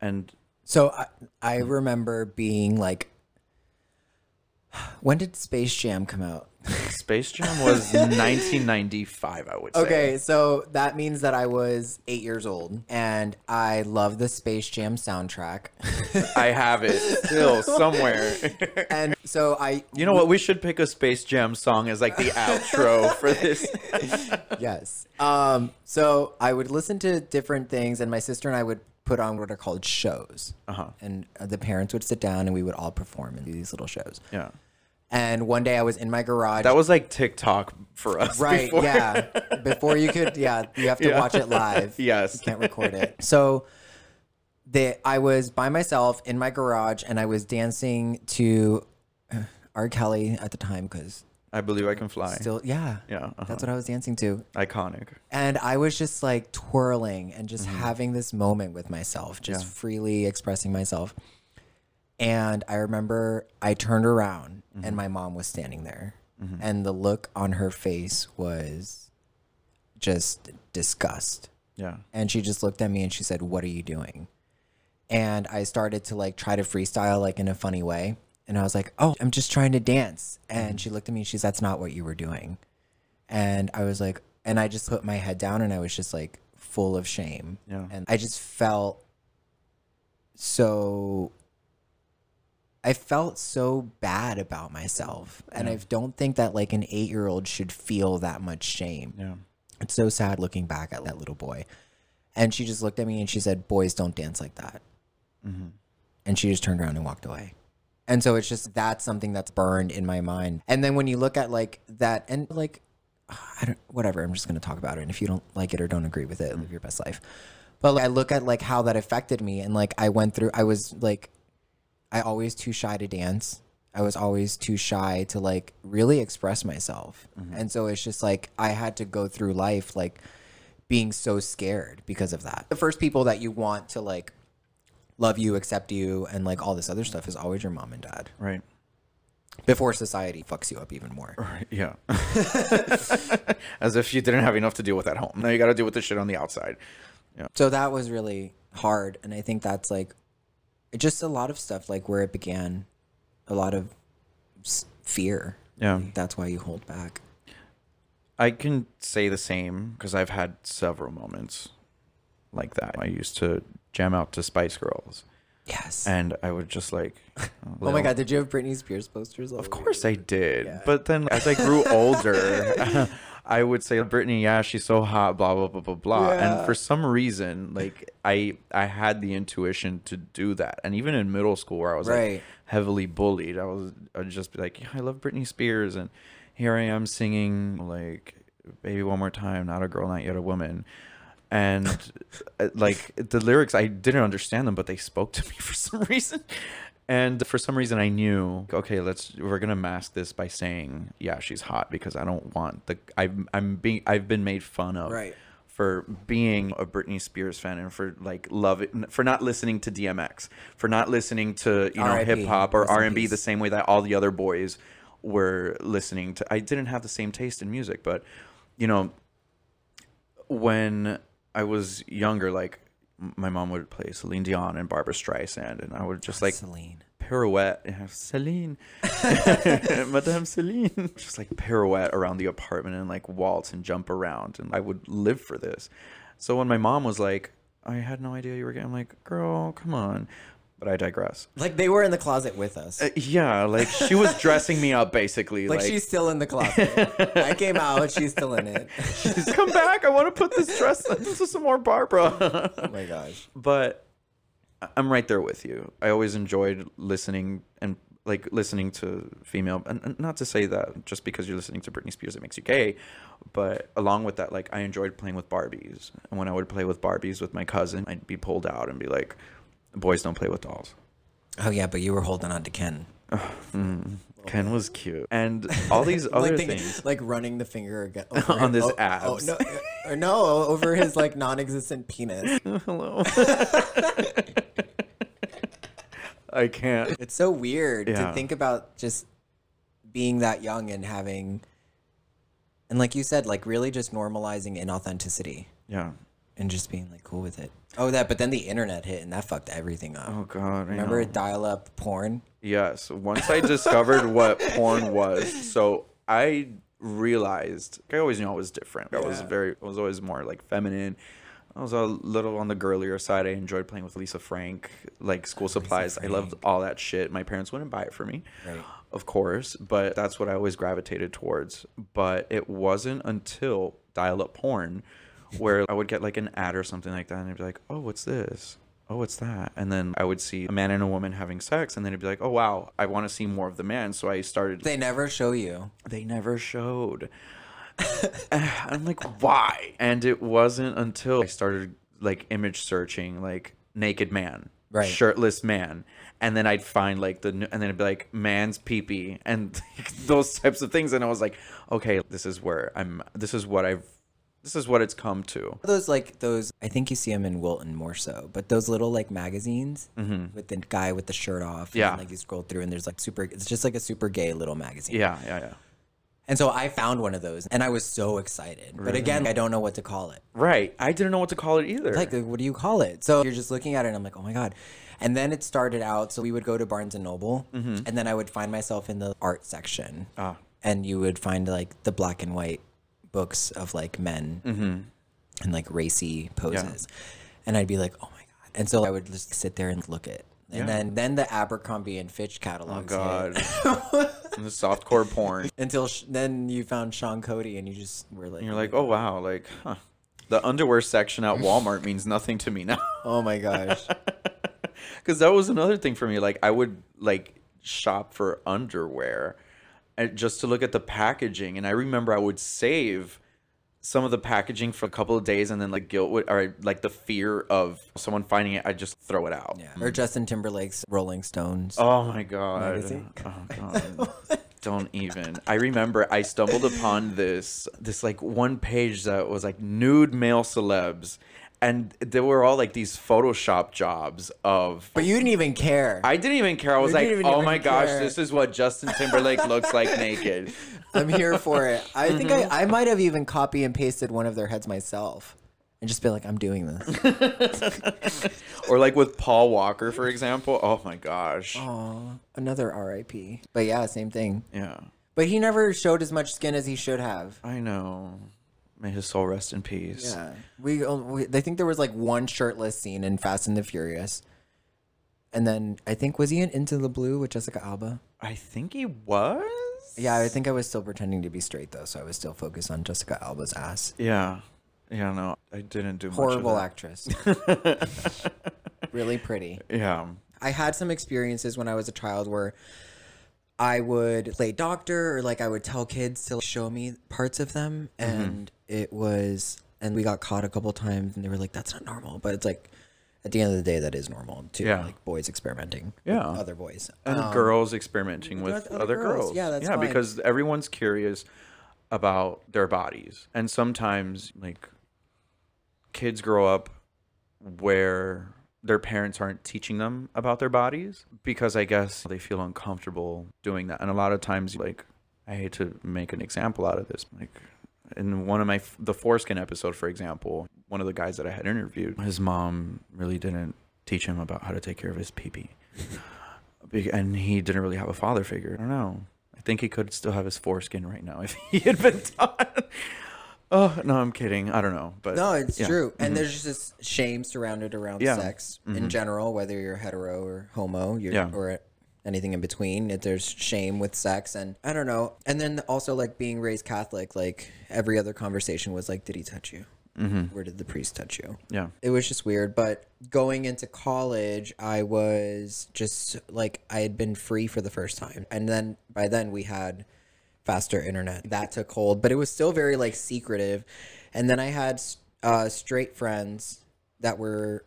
And So I, I remember being like, when did Space Jam come out? Space jam was 1995 i would say Okay, so that means that I was eight years old and I love the Space Jam soundtrack. i have it still somewhere and so I, you know what we should pick a space jam song as like the outro for this yes. Um, so I would listen to different things and my sister and I would put on what are called shows. Uh-huh. And the parents would sit down and we would all perform in these little shows. yeah And one day I was in my garage. That was like TikTok for us. right before. yeah before you could yeah you have to Yeah. watch it live Yes. you can't record it so the i was by myself in my garage and i was dancing to uh, R. Kelly at the time because I believe I can fly. still yeah yeah. uh-huh. that's what i was dancing to iconic. and i was just like twirling and just having this moment with myself just Mm-hmm. Yeah. freely expressing myself and i remember i turned around Mm-hmm. and my mom was standing there. And the look on her face was just disgust. Yeah. and she just looked at me and she said what are you doing? And i started to like try to freestyle like in a funny way. And i was like oh i'm just trying to dance. And she looked at me and she's that's not what you were doing. And i was like and i just put my head down and i was just like full of shame. Yeah. and i just felt so I felt so bad about myself. And I don't think that like an eight year old should feel that much shame. Yeah. It's so sad looking back at that little boy. And she just looked at me and she said, Boys don't dance like that. Mm-hmm. And she just turned around and walked away. And so it's just that's something that's burned in my mind. And then when you look at like that, and like, I don't, whatever, I'm just going to talk about it. And if you don't like it or don't agree with it, mm-hmm. live your best life. But like, I look at like how that affected me. And like, I went through, I was like, I always too shy to dance. I was always too shy to like really express myself. Mm-hmm. And so it's just like I had to go through life like being so scared because of that. The first people that you want to like love you, accept you, and like all this other stuff is always your mom and dad Right. before society fucks you up even more. Right. Yeah. As if you didn't have enough to deal with at home. Now you got to deal with the shit on the outside. Yeah. So that was really hard. And I think that's like just a lot of stuff, like where it began, a lot of fear. Yeah. That's why you hold back. I can say the same because I've had several moments like that. I used to jam out to Spice Girls, Yes. and I would just like, oh my God. Did you have Britney Spears posters? Of course I did. But then as I grew older, I would say, Britney, yeah, she's so hot, blah blah blah blah blah. Yeah. And for some reason, like I I had the intuition to do that. And even in middle school where I was Right. like heavily bullied, I was I'd just be like, yeah, I love Britney Spears and here I am singing like baby one more time, not a girl, not yet a woman. And uh, like the lyrics, I didn't understand them, but they spoke to me for some reason. And for some reason, I knew, okay, let's we're gonna mask this by saying, yeah, she's hot because I don't want the I'm I'm being I've been made fun of Right. for being a Britney Spears fan and for like love for not listening to DMX, for not listening to you know hip hop or R and B the same way that all the other boys were listening to. I didn't have the same taste in music, but you know when I was younger, like my mom would play Celine Dion and Barbra Streisand, and I would just like Celine. pirouette. Yeah, Celine, Madame Celine, just like pirouette around the apartment and like waltz and jump around, and I would live for this. So when my mom was like, "I had no idea you were getting," I'm like, "Girl, come on," but I digress. Like they were in the closet with us. Uh, yeah, like she was dressing me up basically. like, Like, she's still in the closet. I came out, she's still in it. she's come back. I want to put this dress into some more Barbra. oh my gosh. but I'm right there with you. I always enjoyed listening and like listening to female, and, and not to say that just because you're listening to Britney Spears it makes you gay, but along with that, like I enjoyed playing with Barbies, and when I would play with Barbies with my cousin, I'd be pulled out and be like, "Boys don't play with dolls." Oh yeah, but you were holding on to Ken. Mm, Ken was cute, and all these other like, thinking- things. like running the finger again oh, On his- this oh, oh, abs. Oh, no, or no, over his like non-existent penis. Hello. I can't. It's so weird Yeah. to think about just being that young and having, and like you said, like really just normalizing inauthenticity Yeah. And just being like cool with it. Oh, that, but then the internet hit and that fucked everything up. Oh God. I Remember know. dial-up porn? Yes. Once I discovered what porn was, so I realized I always knew I was different. I was Yeah. very I was always more like feminine. I was a little on the girlier side. I enjoyed playing with Lisa Frank, like school supplies. I loved all that shit. My parents wouldn't buy it for me. Right. Of course, but that's what I always gravitated towards. But it wasn't until dial up porn where I would get like an ad or something like that and I'd be like, "Oh, what's this?" oh, what's that? And then I would see a man and a woman having sex, and then it'd be like, oh wow, I want to see more of the man. So I started. They never show you. They never showed. I'm like, why? And it wasn't until I started like image searching, like naked man, Right. shirtless man, and then I'd find like the, and then it'd be like man's peepee and those types of things, and I was like, okay, this is where I'm. This is what I've. This is what it's come to. Those like those. I think you see them in Wilton more so, but those little like magazines with the guy with the shirt off. Yeah. then, like you scroll through and there's like super. It's just like a super gay little magazine. Yeah, yeah, yeah. And so I found one of those, and I was so excited. But again, I don't know what to call it. Right. I didn't know what to call it either. Like, what do you call it? So you're just looking at it, and I'm like, oh my god. And then it started out. So we would go to Barnes and Noble, and then I would find myself in the art section, Ah. and you would find like the black and white books of like men mm-hmm. and like racy poses, and I'd be like, oh my god. And so I would just sit there and look at. And Yeah. then, then the Abercrombie and Fitch oh catalogs. god. and the softcore porn. Until sh- then, you found Sean Cody, and you just were like, And you're like, oh, oh wow, like huh. the underwear section at Walmart means nothing to me now. oh my gosh. Because that was another thing for me. Like I would like shop for underwear, and just to look at the packaging. And I remember I would save some of the packaging for a couple of days and then like guilt would, or like the fear of someone finding it, I'd just throw it out. Yeah. Or mm. Justin Timberlake's Rolling Stones. Oh my god. Magazine? Oh god. Don't even. I remember I stumbled upon this this like one page that was like nude male celebs and they were all like these Photoshop jobs of But you didn't even care. I didn't even care. I was You like, "Oh my gosh, care." this is what Justin Timberlake looks like naked." I'm here for it. I think Mm-hmm. I, I might have even copy and pasted one of their heads myself and just be like, I'm doing this. Or like with Paul Walker, for example. Oh my gosh. Aw, another RIP. But yeah, same thing. Yeah. But he never showed as much skin as he should have. I know. May his soul rest in peace. Yeah, we, we. I think there was like one shirtless scene in Fast and the Furious, and then I think was he in Into the Blue with Jessica Alba? I think he was. Yeah, I think I was still pretending to be straight though, so I was still focused on Jessica Alba's ass. Yeah. Yeah, no. I didn't do Horrible actress. really pretty. Yeah. I had some experiences when I was a child where I would play doctor or like I would tell kids to show me parts of them and it was and we got caught a couple times and they were like that's not normal but it's like at the end of the day that is normal too Yeah. like boys experimenting Yeah. with other boys And Um, girls experimenting with with other, other girls. girls. Yeah, that's Yeah, fine. because everyone's curious about their bodies. And sometimes like kids grow up where their parents aren't teaching them about their bodies because I guess they feel uncomfortable doing that. And a lot of times like I hate to make an example out of this like in one of my the foreskin episode for example one of the guys that i had interviewed his mom really didn't teach him about how to take care of his pee Be- and he didn't really have a father figure. I don't know. I think he could still have his foreskin right now if he had been taught. Oh no, I'm kidding. I don't know, but no it's yeah. true and there's just this shame surrounded around Yeah. sex in general whether you're hetero or homo you're, Yeah. or anything in between if there's shame with sex and i don't know and then also like being raised catholic like every other conversation was like did he touch you Mm-hmm. where did the priest touch you yeah, it was just weird but going into college i was just like i had been free for the first time and then by then we had faster internet. That took hold but it was still very like secretive. And then i had uh, straight friends that were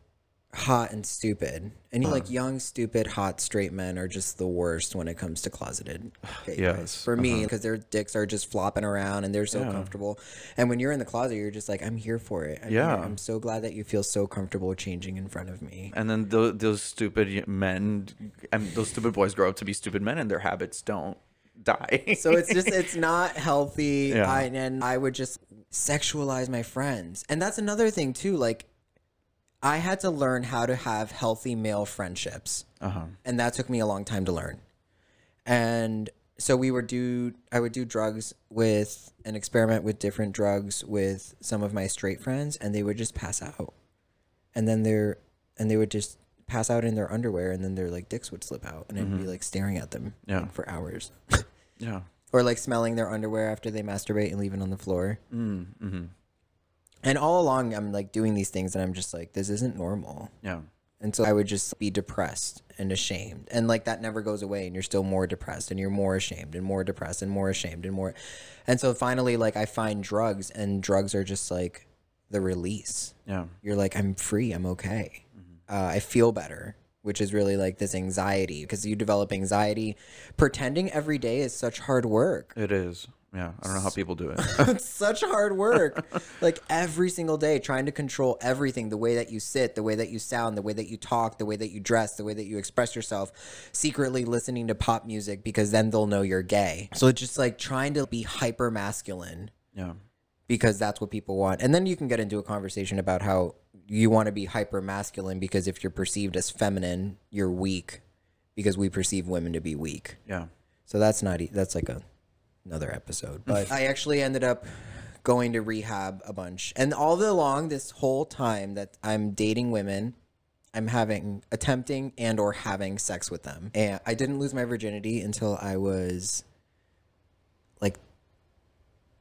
hot and stupid. And you like young stupid hot straight men are just the worst when it comes to closeted gay guys. Yes, for me because their dicks are just flopping around and they're so comfortable. And when you're in the closet you're just like i'm here for it. I'm here. Yeah. i'm so glad that you feel so comfortable changing in front of me. And then those, those stupid men and those stupid boys grow up to be stupid men, and their habits don't die. so it's just it's not healthy Yeah. I, and i would just sexualize my friends and that's another thing too like i had to learn how to have healthy male friendships uh-huh. and that took me a long time to learn and so we would do i would do drugs with an experiment with different drugs with some of my straight friends and they would just pass out and then they're and they would just pass out in their underwear and then their like dicks would slip out and i'd be like staring at them Yeah. like, for hours Yeah. or like smelling their underwear after they masturbate and leaving it on the floor Mm, mm-hmm. and all along i'm like doing these things and i'm just like this isn't normal Yeah. and so I would just be depressed and ashamed. And like that never goes away and you're still more depressed and you're more ashamed and more depressed and more ashamed and more and so finally like I find drugs and drugs are just like the release. Yeah. You're like I'm free, I'm okay. Uh, I feel better, which is really like this anxiety because you develop anxiety. Pretending every day is such hard work. It is. Yeah. I don't know how people do it. it's such hard work. like every single day, trying to control everything the way that you sit, the way that you sound, the way that you talk, the way that you dress, the way that you express yourself, secretly listening to pop music because then they'll know you're gay. So it's just like trying to be hyper masculine yeah. Because that's what people want. And then you can get into a conversation about how you want to be hyper masculine because if you're perceived as feminine, you're weak because we perceive women to be weak. Yeah. So that's not that's like a another episode. Mm. But I actually ended up going to rehab a bunch. And all the along this whole time that I'm dating women, I'm having attempting and or having sex with them. And I didn't lose my virginity until I was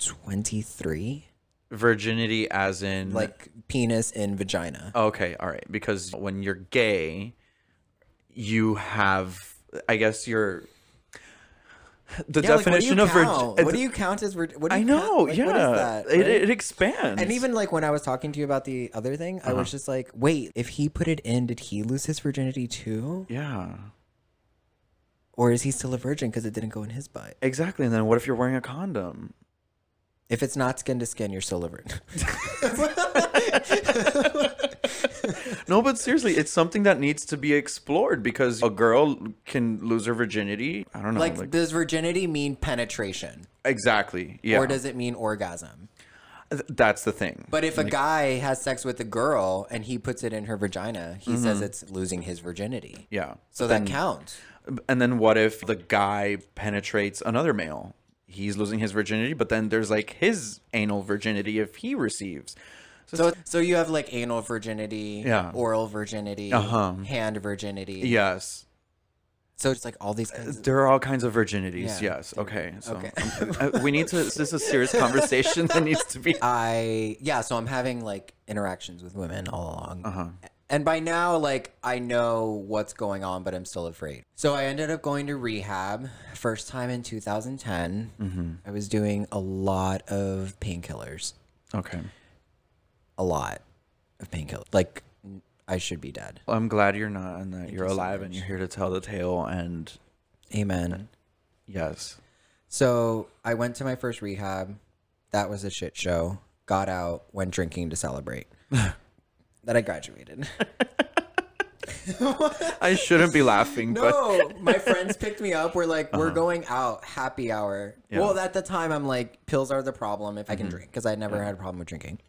23, Virginity, as in like penis in vagina. Okay, all right. Because when you're gay, you have, I guess you're. The Yeah, like, definition what of do you virgin. count? what do you count as virgin? What do I know. count? Like, yeah. What is that? It, right? it expands. and even like when I was talking to you about the other thing, I Uh-huh. was just like, wait, if he put it in, did he lose his virginity too? yeah. Or is he still a virgin because it didn't go in his butt? Exactly. And then what if you're wearing a condom? If it's not skin to skin, you're still a virgin. No, but seriously, it's something that needs to be explored because a girl can lose her virginity. I don't know. like, does virginity mean penetration? exactly. Yeah. Or does it mean orgasm? Th- That's the thing. But if a guy has sex with a girl and he puts it in her vagina, he mm-hmm. says it's losing his virginity. yeah. So that counts. And then what if the guy penetrates another male? He's losing his virginity, but then there's like his anal virginity if he receives. So, so you have like anal virginity, Yeah. oral virginity, Uh-huh. hand virginity. Yes. So it's like all these kinds. Of, There are all kinds of virginities. Yeah. Yes. Okay. So Okay. we need to. This is a serious conversation that needs to be. I yeah. So I'm having like interactions with women all along. Uh-huh. And by now, like I know what's going on, but I'm still afraid. So I ended up going to rehab. First time in 2010. Mm-hmm. I was doing a lot of painkillers. Okay. A lot of painkillers. Like I should be dead. Well, I'm glad you're not and that you're you so alive and you're here to tell the tale. And Amen. yes. So I went to my first rehab. That was a shit show. Got out, went drinking to celebrate. that I graduated. I shouldn't be laughing, but No, my friends picked me up. We're like, we're uh-huh. going out, happy hour. Yeah. Well, at the time, I'm like, pills are the problem if I can mm-hmm. drink, because I never had a problem with drinking.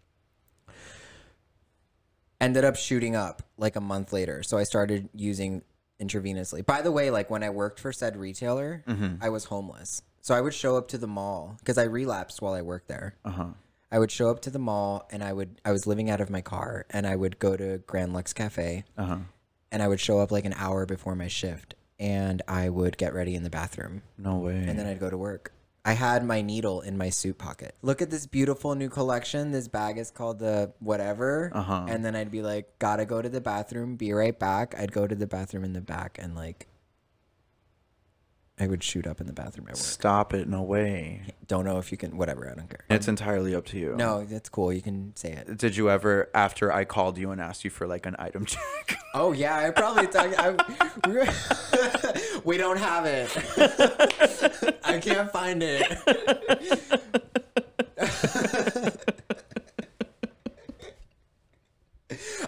Ended up shooting up like a month later. So I started using intravenously. By the way, like when I worked for said retailer, mm-hmm. I was homeless. So I would show up to the mall because I relapsed while I worked there. uh-huh. I would show up to the mall and I would I was living out of my car and I would go to Grand Lux Cafe Uh-huh. and I would show up like an hour before my shift and I would get ready in the bathroom No way. and then I'd go to work. I had my needle in my suit pocket. Look at this beautiful new collection. This bag is called the whatever. Uh-huh. And then I'd be like, gotta go to the bathroom, be right back. I'd go to the bathroom in the back and like I would shoot up in the bathroom at work. Stop it. No way. Don't know if you can whatever, I don't care. It's entirely up to you. No, that's cool. You can say it. Did you ever, after I called you and asked you for like an item check? Oh yeah, I probably talk. I, we don't have it. I can't find it.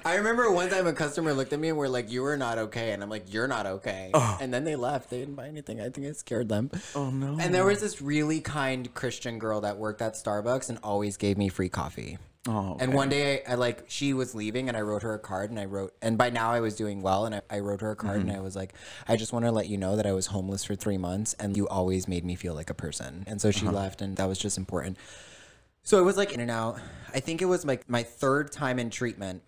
I remember one time a customer looked at me and were like, "You are not okay," and I'm like, "You're not okay." And then they left. They didn't buy anything. I think it scared them. oh no. And there was this really kind Christian girl that worked at Starbucks and always gave me free coffee. Oh, And one day, I, I like she was leaving, and I wrote her a card, and I wrote, and by now I was doing well, and I, I wrote her a card, Mm-hmm. and I was like, I just want to let you know that I was homeless for three months, and you always made me feel like a person. And so she Uh-huh. left, and that was just important. So it was like in and out. I think it was like my third time in treatment.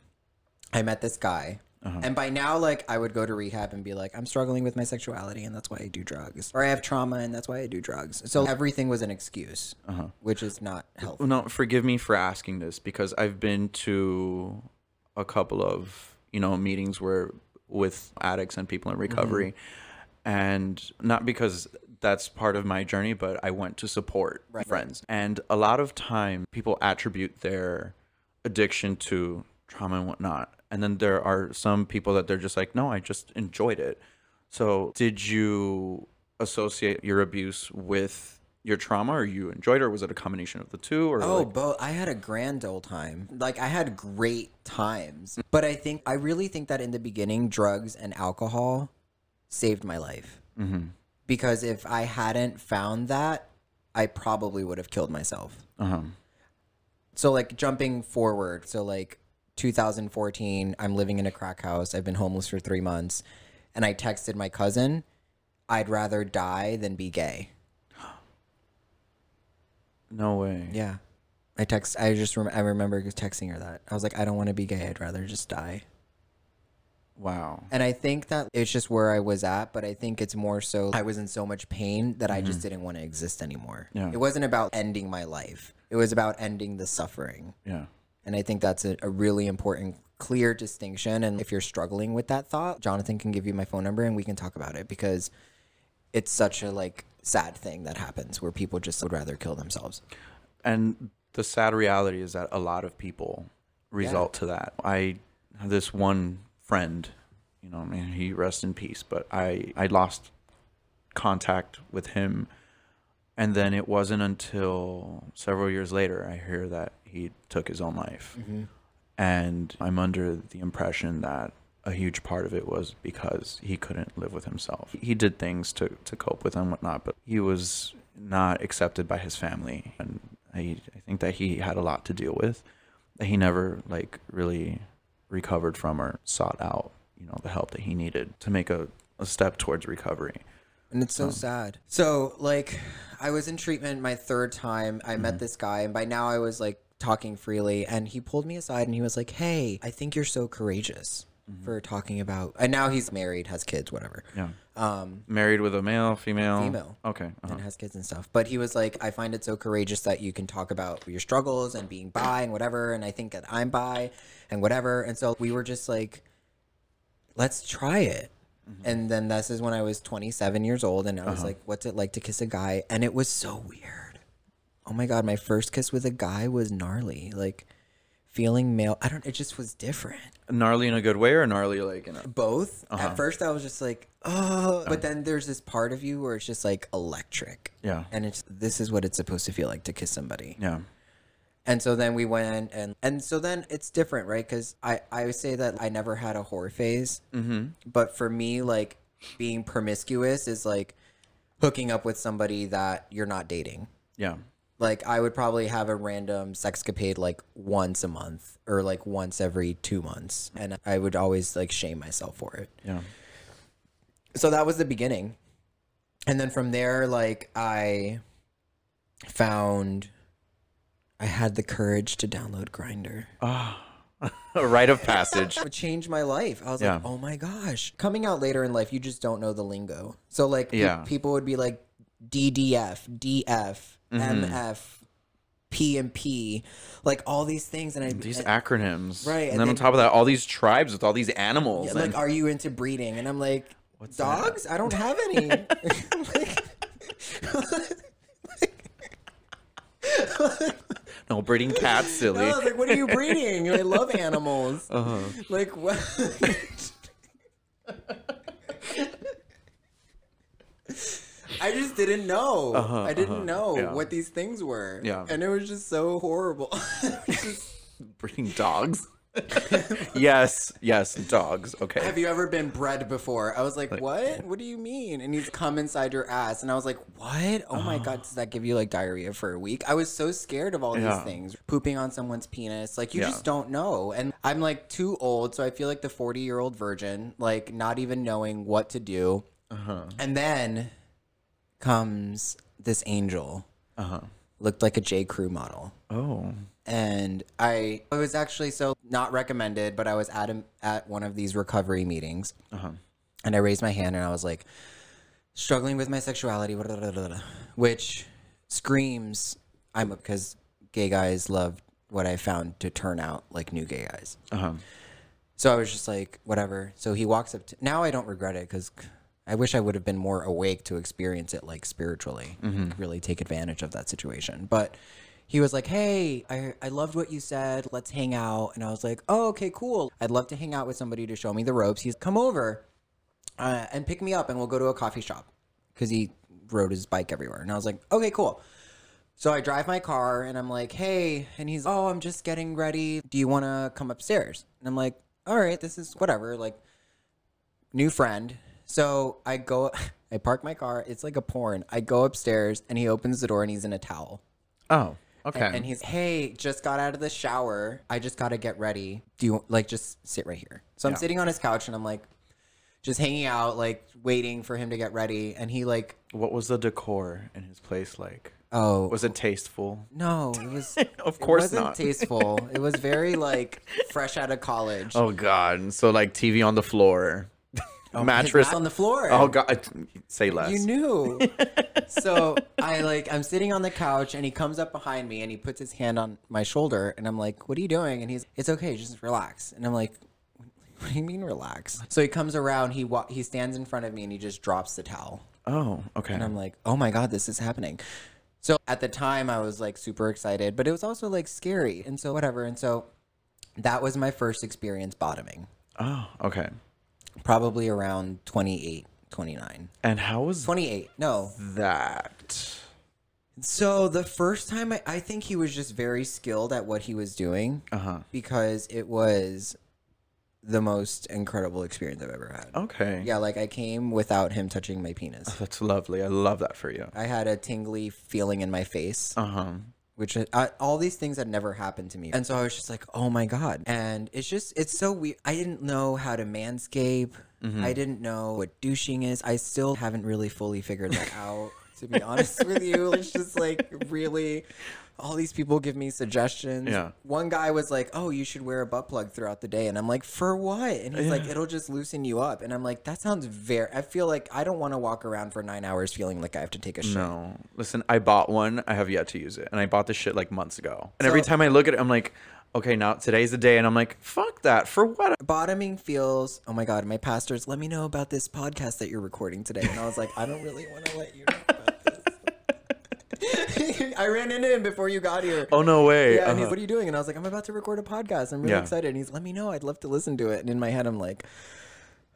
I met this guy. Uh-huh. And by now, like, I would go to rehab and be like, I'm struggling with my sexuality, and that's why I do drugs. Or I have trauma, and that's why I do drugs. So everything was an excuse, Uh-huh. which is not helpful. no, forgive me for asking this because I've been to a couple of you know meetings where with addicts and people in recovery, and not because that's part of my journey, but I went to support friends, and a lot of time people attribute their addiction to trauma and whatnot, and then there are some people that they're just like, no, I just enjoyed it. So, did you associate your abuse with your trauma, or you enjoyed it, or was it a combination of the two? Or Oh, like, both. I had a grand old time. Like I had great times. But I think I really think that in the beginning, drugs and alcohol saved my life. mm-hmm. Because if I hadn't found that, I probably would have killed myself. uh-huh. So like jumping forward, so like 2014, I'm living in a crack house. I've been homeless for three months, and I texted my cousin, "I'd rather die than be gay." no way. Yeah. I text. I just. Rem- I remember texting her that. I was like, I don't want to be gay. I'd rather just die. Wow. And I think that it's just where I was at, but I think it's more so I was in so much pain that I just mm-hmm. didn't want to exist anymore. Yeah. It wasn't about ending my life. It was about ending the suffering. Yeah. And I think that's a, a really important, clear distinction. And if you're struggling with that thought, Jonathan can give you my phone number and we can talk about it because it's such a like sad thing that happens where people just would rather kill themselves. And the sad reality is that a lot of people result to that. I have this one friend, you know, I mean, he rests in peace, but I, I lost contact with him. And then it wasn't until several years later I hear that he took his own life. Mm-hmm. And I'm under the impression that a huge part of it was because he couldn't live with himself. He did things to, to cope with and whatnot, but he was not accepted by his family. And I, I think that he had a lot to deal with that he never like really recovered from or sought out, you know, the help that he needed to make a, a step towards recovery. And it's so sad. So, like, I was in treatment my third time. I met this guy, and by now I was like talking freely. And he pulled me aside and he was like, Hey, I think you're so courageous for talking about. And now he's married, has kids, whatever. Yeah. Um, Married with a male, female? Female. Okay. uh-huh. and has kids and stuff. But he was like, I find it so courageous that you can talk about your struggles and being bi and whatever. And I think that I'm bi and whatever. And so we were just like, let's try it. Mm-hmm. And then this is when I was 27 years old, and I was uh-huh. like, what's it like to kiss a guy? And it was so weird. Oh my God, my first kiss with a guy was gnarly. Like, feeling male, I don't, it just was different Gnarly in a good way or gnarly like in a. both. At uh-huh. first, I was just like, oh, but uh-huh. then there's this part of you where it's just like electric. Yeah. And it's this is what it's supposed to feel like to kiss somebody. Yeah. And so then we went and and so then it's different, right? Because I I would say that I never had a whore phase, mm-hmm. but for me, like being promiscuous is like hooking up with somebody that you're not dating. Yeah. Like I would probably have a random sexcapade like once a month or like once every two months, and I would always like shame myself for it. Yeah. So that was the beginning, and then from there, like I found I had the courage to download Grindr. Ah. A rite of passage. It changed my life. I was Yeah. like, oh my gosh. Coming out later in life, you just don't know the lingo. So like, pe- Yeah. people would be like DDF, DF, Mm-hmm. MF, P and P, like all these things, and I these and- acronyms. Right, And, and then on top of that, all these tribes with all these animals. Yeah, and like, are you into breeding? And I'm like, that? dogs? I don't have any. Like- no, breeding cats, silly. No, I was like, what are you breeding? I love animals. Uh-huh. Like what? I just didn't know. I didn't know Uh-huh, yeah. what these things were. Yeah. And it was just so horrible. breeding dogs. Yes, yes, dogs. Okay. Have you ever been bred before? I was like, what? What do you mean? And he's come inside your ass. And I was like, what? Oh my God, does that give you like diarrhea for a week? I was so scared of all Yeah. these things. Pooping on someone's penis. Like, you Yeah. just don't know. And I'm like too old. So I feel like the 40 year old virgin, like not even knowing what to do. Uh-huh. And then comes this angel. Uh-huh. Looked like a J. Crew model Oh. and I, I was actually so not recommended, but I was at a, at one of these recovery meetings, Uh-huh. and I raised my hand and I was like, struggling with my sexuality, blah, blah, blah, which screams I'm because gay guys love what I found to turn out like new gay guys. Uh-huh. So I was just like, whatever. So he walks up to now I don't regret it because I wish I would have been more awake to experience it like spiritually, really take advantage of that situation. But he was like, hey, I, I loved what you said. Let's hang out. And I was like, oh, okay, cool. I'd love to hang out with somebody to show me the ropes. He's come over uh, and pick me up and we'll go to a coffee shop because he rode his bike everywhere. And I was like, okay, cool. So I drive my car and I'm like, hey, and he's, oh, I'm just getting ready. Do you want to come upstairs? And I'm like, all right, this is whatever, like new friend. So I go, I park my car. It's like a porn. I go upstairs and he opens the door and he's in a towel. Oh. Okay. And, and he's, hey, just got out of the shower. I just got to get ready. Do you like just sit right here? So I'm Yeah. sitting on his couch and I'm like, just hanging out, like waiting for him to get ready. And he like, what was the decor in his place like? oh, Was it tasteful? no, it was. Of course it wasn't not. tasteful. It was very like fresh out of college. Oh god. So like TV on the floor. His Mattress on the floor. Oh god. Say less. You knew. so I like I'm sitting on the couch and he comes up behind me and he puts his hand on my shoulder and I'm like, "What are you doing?" And he's, "It's okay, just relax." And I'm like, "What do you mean relax?" So he comes around, he wa- he stands in front of me and he just drops the towel. Oh, okay. And I'm like, oh my God, this is happening. So at the time, I was like super excited, but it was also like scary. And so, whatever. And so, that was my first experience bottoming, oh, okay. Probably around 28, 29. And how was 28. No. that? So the first time, I, I think he was just very skilled at what he was doing Uh huh. because it was the most incredible experience I've ever had. Okay. Yeah, like I came without him touching my penis. That's lovely. I love that for you. I had a tingly feeling in my face. Uh huh. Which I, all these things had never happened to me. And so I was just like, oh my God. And it's just, it's so weird. I didn't know how to manscape. Mm-hmm. I didn't know what douching is. I still haven't really fully figured that out, to be honest with you. It's just like really, all these people give me suggestions. Yeah. One guy was like, oh, you should wear a butt plug throughout the day. And I'm like, for what? And he's like, it'll just loosen you up. And I'm like, that sounds very, I feel like I don't want to walk around for nine hours feeling like I have to take a shit. No. Listen, I bought one. I have yet to use it. And I bought this shit like months ago. And every time I look at it, I'm like, okay, now today's the day. And I'm like, fuck that. For what? bottoming feels oh my god my pastors let me know about this podcast that you're recording today and i was like i don't really want to let you know i ran into him before you got here Oh, no way. yeah and he's Uh-huh. what are you doing and i was like i'm about to record a podcast i'm really Yeah. excited and he's let me know i'd love to listen to it and in my head i'm like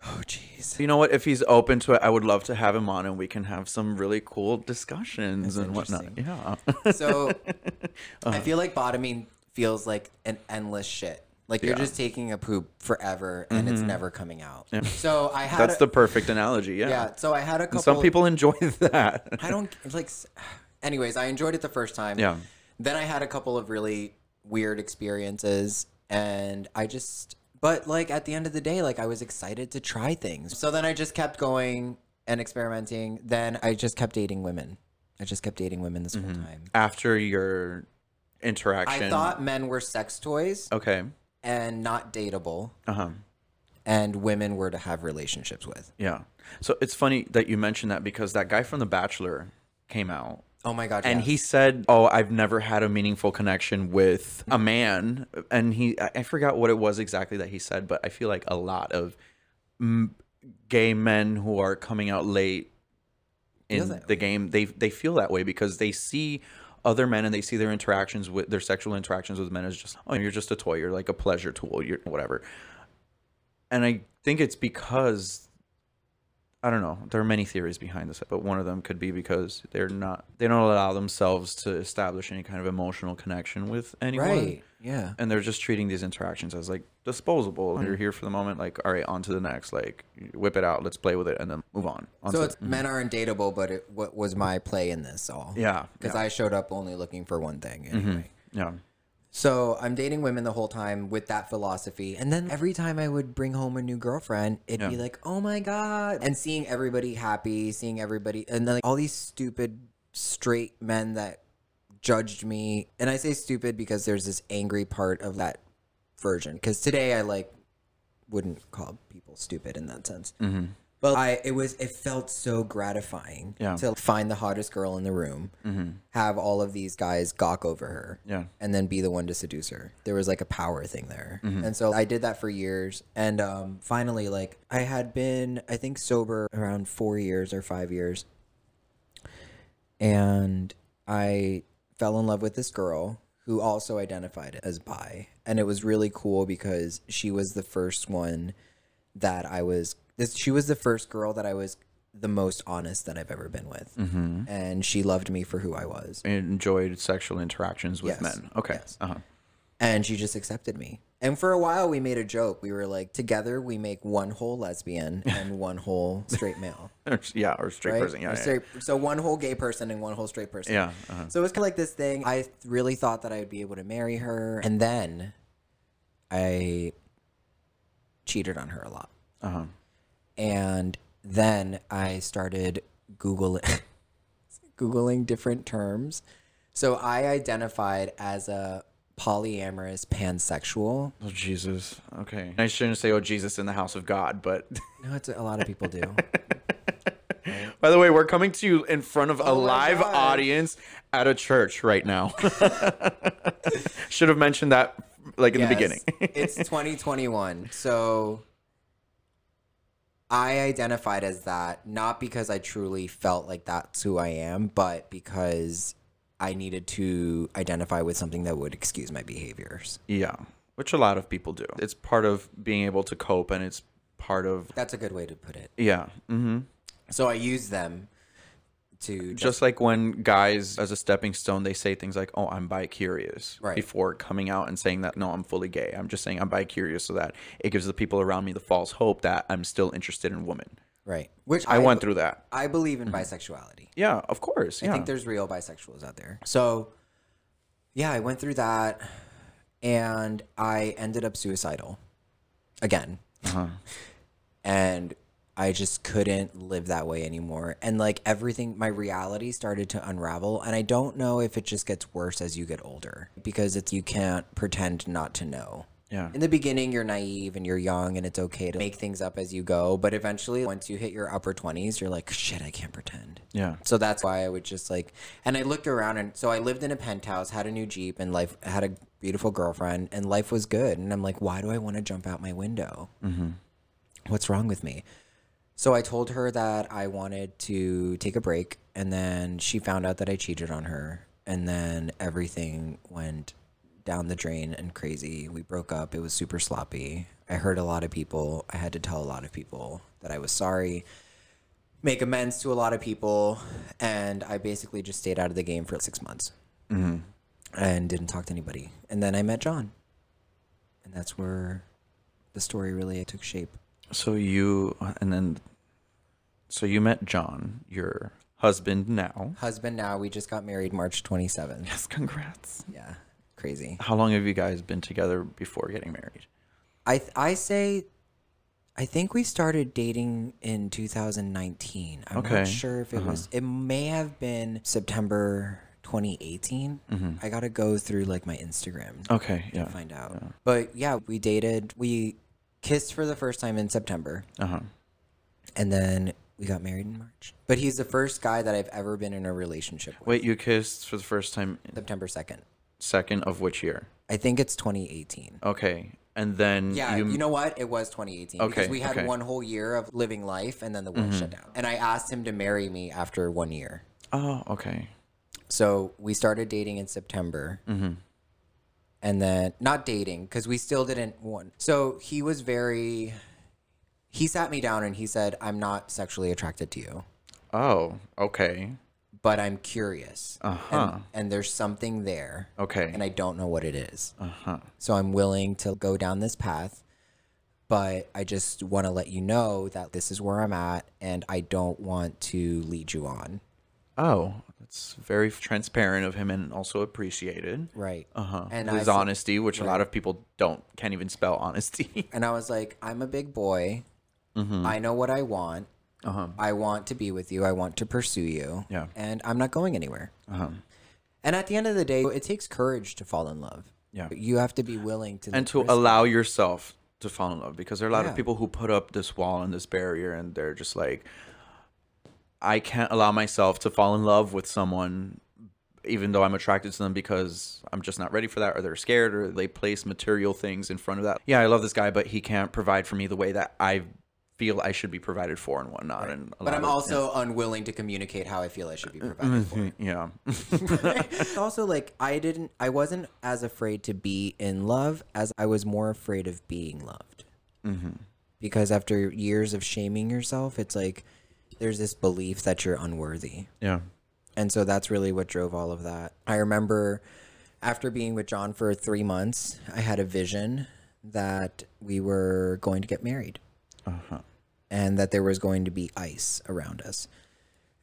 oh jeez You know what? If he's open to it, I would love to have him on and we can have some really cool discussions That's and whatnot. Yeah. so Uh-huh. i feel like bottoming feels like an endless shit like you're Yeah. Mm-hmm. just taking a poop forever and it's never coming out so i had That's a- the perfect analogy. Yeah. yeah so i had a couple And some people enjoy that. I don't like. Anyways, I enjoyed it the first time. Yeah. Then I had a couple of really weird experiences, and I just. But like at the end of the day, like I was excited to try things. So then I just kept going and experimenting. Then I just kept dating women. I just kept dating women this whole time. After your interaction. I thought men were sex toys Okay. and not dateable, Uh huh. and women were to have relationships with. Yeah. So it's funny that you mentioned that because that guy from The Bachelor came out Oh my god! and yes. he said, "Oh, I've never had a meaningful connection with a man." And he, I forgot what it was exactly that he said, but I feel like a lot of gay men who are coming out late in the game, they they feel that way because they see other men and they see their interactions with their sexual interactions with men as just, "Oh, you're just a toy. You're like a pleasure tool. You're whatever." And I think it's because I don't know. There are many theories behind this, but one of them could be because they're not they don't allow themselves to establish any kind of emotional connection with anyone. right. Yeah. And they're just treating these interactions as like disposable. You're mm. here for the moment, like, all right, on to the next. Like whip it out, let's play with it and then move on. on So it's mm-hmm. men aren't dateable, but it, what was my play in this all? yeah. because yeah, I showed up only looking for one thing mm-hmm. anyway. yeah. So I'm dating women the whole time with that philosophy, and then every time I would bring home a new girlfriend, it'd be like, "Oh my god!" And seeing everybody happy, seeing everybody, and then like, all these stupid straight men that judged me, and I say stupid because there's this angry part of that version. Because today I like wouldn't call people stupid in that sense. Mm-hmm. But I, it was, it felt so gratifying Yeah. to find the hottest girl in the room, have all of these guys gawk over her, Yeah. and then be the one to seduce her. There was like a power thing there. Mm-hmm. And so I did that for years. And um, finally, like, I had been, I think, sober around four years or five years. And I fell in love with this girl who also identified as bi. And it was really cool because she was the first one that I was, this, she was the first girl that I was the most honest that I've ever been with. Mm-hmm. And she loved me for who I was. And enjoyed sexual interactions with Yes. men. Okay. Yes. Uh-huh. and she just accepted me. And for a while, we made a joke. We were like, together we make one whole lesbian and one whole straight male, yeah, or straight right? person. Yeah. Or yeah. straight- So one whole gay person and one whole straight person. Yeah. Uh-huh. So it was kind of like this thing. I really thought that I would be able to marry her, and then I cheated on her a lot. Uh-huh. And then I started googling googling different terms. So I identified as a polyamorous pansexual. Oh Jesus. Okay. I shouldn't say oh Jesus in the house of God, but No, it's a lot of people do. by the way, we're coming to you in front of a Oh my live God. audience at a church right now. Should have mentioned that like in the beginning. it's 2021. So I identified as that not because I truly felt like that's who I am, but because I needed to identify with something that would excuse my behaviors. Yeah, which a lot of people do. It's part of being able to cope, and it's part of That's a good way to put it. yeah. Mm-hmm. So I use them to Just like when guys, as a stepping stone, they say things like, "Oh, I'm bi curious," Right. before coming out and saying that no, I'm fully gay. I'm just saying I'm bi curious, so that it gives the people around me the false hope that I'm still interested in women. right, which I, went through that. I believe in bisexuality. Yeah, of course. Yeah. I think there's real bisexuals out there. So, yeah, I went through that, and I ended up suicidal again, Uh-huh. and I just couldn't live that way anymore. And like everything, my reality started to unravel, and I don't know if it just gets worse as you get older because it's you can't pretend not to know. yeah. In the beginning, you're naive and you're young, and it's okay to make things up as you go. But eventually, once you hit your upper 20s, you're like, shit, I can't pretend. Yeah. So that's why I would just like, and I looked around, and so I lived in a penthouse, had a new Jeep, and life had a beautiful girlfriend, and life was good. And I'm like, why do I want to jump out my window? Mm-hmm. What's wrong with me? So I told her that I wanted to take a break, and then she found out that I cheated on her, and then everything went down the drain and crazy. We broke up. It was super sloppy. I hurt a lot of people. I had to tell a lot of people that I was sorry, make amends to a lot of people, and I basically just stayed out of the game for six months mm-hmm. and didn't talk to anybody. And then I met John, and that's where the story really took shape. So you and then, so you met John, your husband now. Husband now, we just got married March 27th. Yes, congrats. Yeah, crazy. How long have you guys been together before getting married? I th- I say, I think we started dating in 2019. I'm Okay. not sure if it was. It may have been September 2018. I gotta go through like my Instagram Okay, to yeah. find out. But yeah, we dated. We kissed for the first time in September, Uh huh. and then we got married in March. But he's the first guy that I've ever been in a relationship with. Wait, you kissed for the first time in September 2nd. second of which year? I think it's 2018. Okay, and then Yeah, you, know what? It was 2018 because we had okay. Mm-hmm. one whole year of living life, and then the world shut down. And I asked him to marry me after one year. Oh, okay. So we started dating in September, Mm-hmm. and then not dating because we still didn't want. So he was very. He sat me down and he said, "I'm not sexually attracted to you, Oh, okay. but I'm curious, Uh-huh. and, and there's something there, Okay. and I don't know what it is. uh huh. So I'm willing to go down this path, but I just want to let you know that this is where I'm at and I don't want to lead you on. Oh, that's very transparent of him and also appreciated. Right. Uh huh. And His I honesty, which a lot of people don't can't even spell honesty. And I was like, I'm a big boy. I know what I want. Uh-huh. I want to be with you. I want to pursue you. Yeah. And I'm not going anywhere. Uh-huh. And at the end of the day, it takes courage to fall in love. Yeah. You have to be willing to and to risk it. allow yourself to fall in love because there are a lot Yeah. of people who put up this wall and this barrier and they're just like I can't allow myself to fall in love with someone even though I'm attracted to them because I'm just not ready for that or they're scared or they place material things in front of that. Yeah, I love this guy but he can't provide for me the way that I feel I should be provided for and whatnot and But I'm of- also unwilling to communicate how I feel I should be provided mm-hmm. for. yeah. It's also like i didn't i wasn't as afraid to be in love as i was more afraid of being loved. Mm-hmm. Because after years of shaming yourself it's like there's this belief that you're unworthy. Yeah. and so that's really what drove all of that. I remember after being with john for three months i had a vision that we were going to get married Uh-huh. and that there was going to be ice around us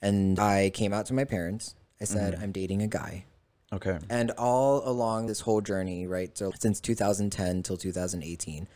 and i came out to my parents i said mm-hmm. i'm dating a guy Okay. and all along this whole journey, right? So since 2010 till 2018,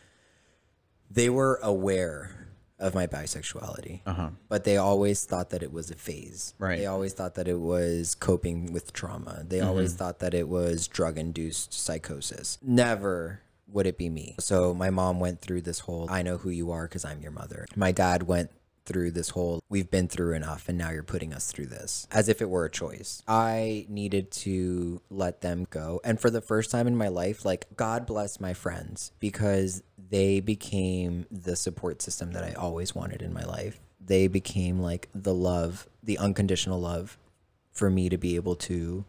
they were aware of my bisexuality, uh-huh. but they always thought that it was a phase. Right. They always thought that it was coping with trauma. They always mm-hmm. thought that it was drug induced psychosis. Never would it be me. So my mom went through this whole I know who you are because I'm your mother. My dad went through this whole we've been through enough and now you're putting us through this as if it were a choice. I needed to let them go. And for the first time in my life, like God bless my friends because they became the support system that I always wanted in my life. They became like the love, the unconditional love for me to be able to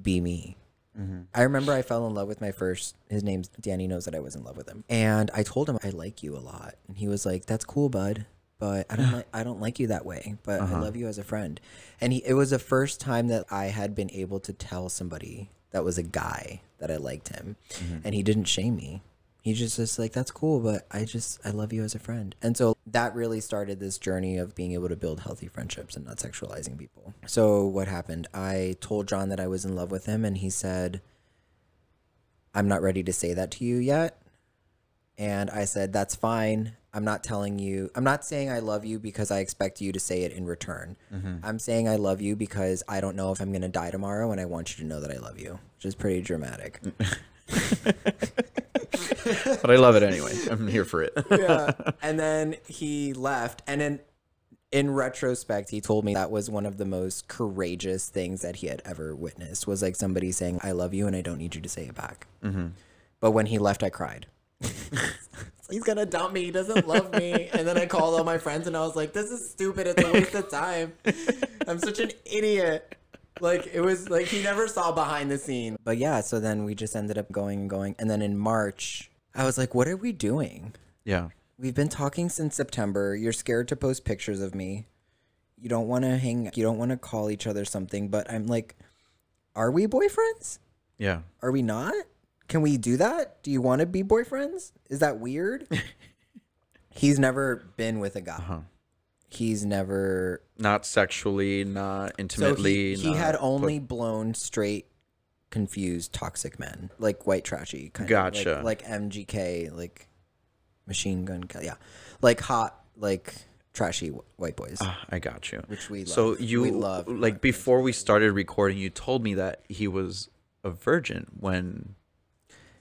be me. Mm-hmm. I remember I fell in love with my first. His name's Danny. Knows that I was in love with him, and I told him I like you a lot, and he was like, "That's cool, bud." But I don't like I don't like you that way. But I uh-huh. love you as a friend, and he. It was the first time that I had been able to tell somebody that was a guy that I liked him, mm-hmm. and he didn't shame me. He just just like that's cool, but I just I love you as a friend, and so that really started this journey of being able to build healthy friendships and not sexualizing people. So what happened? I told John that I was in love with him, and he said, "I'm not ready to say that to you yet." And I said, "That's fine. I'm not telling you. I'm not saying I love you because I expect you to say it in return. Mm-hmm. I'm saying I love you because I don't know if I'm gonna die tomorrow, and I want you to know that I love you." Which is pretty dramatic. But I love it anyway. I'm here for it. yeah. And then he left. And then in retrospect, he told me that was one of the most courageous things that he had ever witnessed was like somebody saying, I love you and I don't need you to say it back. Mm-hmm. But when he left, I cried. He's gonna dump me. He doesn't love me. And then I called all my friends and I was like, this is stupid. It's a waste of time. I'm such an idiot. Like it was like he never saw behind the scene. But yeah, so then we just ended up going and going. And then in March, I was like, what are we doing? yeah. We've been talking since September. You're scared to post pictures of me. You don't want to hang, you don't want to call each other something, but I'm like, are we boyfriends? Yeah. Are we not? Can we do that? Do you want to be boyfriends? Is that weird? He's never been with a guy. Uh-huh. He's never Not sexually, not so intimately. he, he not had put- only blown straight confused toxic men like white trashy kind Gotcha. of like, like mgk like machine gun yeah like hot like trashy white boys Ah, I got you. Which we love. So you We love like before we started recording, you told me that he was a virgin when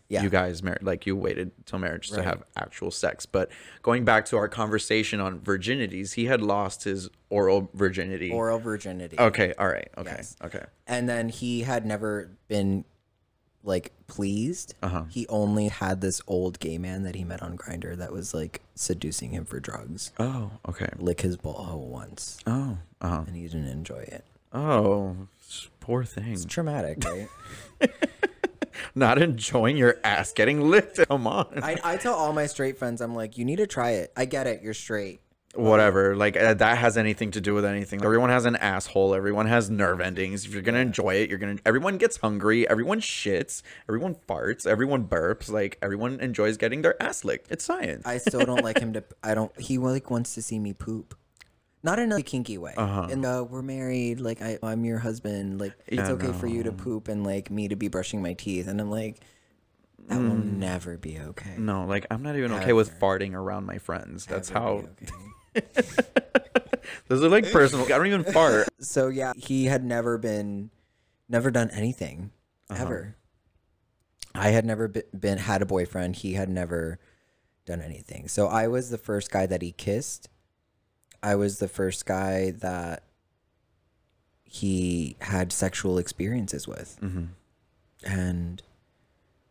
yeah you guys married. Like you waited till marriage to have actual sex. But going back to our conversation on virginities, he had lost his oral virginity. oral virginity okay. All right. Okay. Yes. Okay. and then he had never been like pleased Uh-huh. he only had this old gay man that he met on Grindr that was like seducing him for drugs Oh. Okay. lick his ball once Oh. Uh huh. and he didn't enjoy it Oh. Poor thing. it's traumatic right Not enjoying your ass getting licked. Come on. I, I tell all my straight friends, I'm like, you need to try it. I get it. You're straight. whatever like uh, that has anything to do with anything everyone has an asshole everyone has nerve endings if you're gonna enjoy it you're gonna everyone gets hungry everyone shits everyone farts everyone burps like everyone enjoys getting their ass licked it's science I still don't like him to. I don't. He like wants to see me poop, not in a kinky way. Uh-huh. And uh, we're married. Like I, I'm your husband. Like it's Yeah, okay for you to poop and like me to be brushing my teeth. And I'm like, that will Mm. never be okay. no like i'm not even okay with farting around my friends that's Never how okay. those are like personal i don't even fart So yeah, he had never been, never done anything, Uh-huh. ever. I had never be- been had a boyfriend. He had never done anything. So I was the first guy that he kissed. I was the first guy that he had sexual experiences with, Mhm. and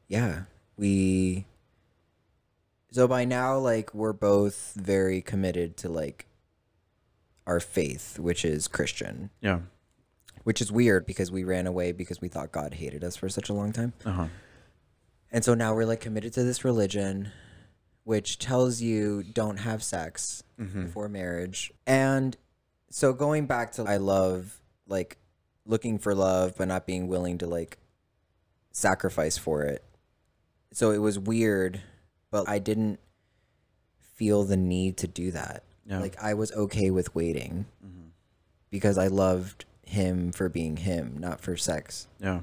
yeah, we. So by now, like we're both very committed to like our faith, which is Christian yeah which is weird because we ran away because we thought God hated us for such a long time. uh-huh And so now we're like committed to this religion, which tells you don't have sex before marriage. And so going back to I love like looking for love but not being willing to like sacrifice for it. So it was weird, but I didn't feel the need to do that. Yeah. Like I was okay with waiting because I loved him for being him, not for sex. yeah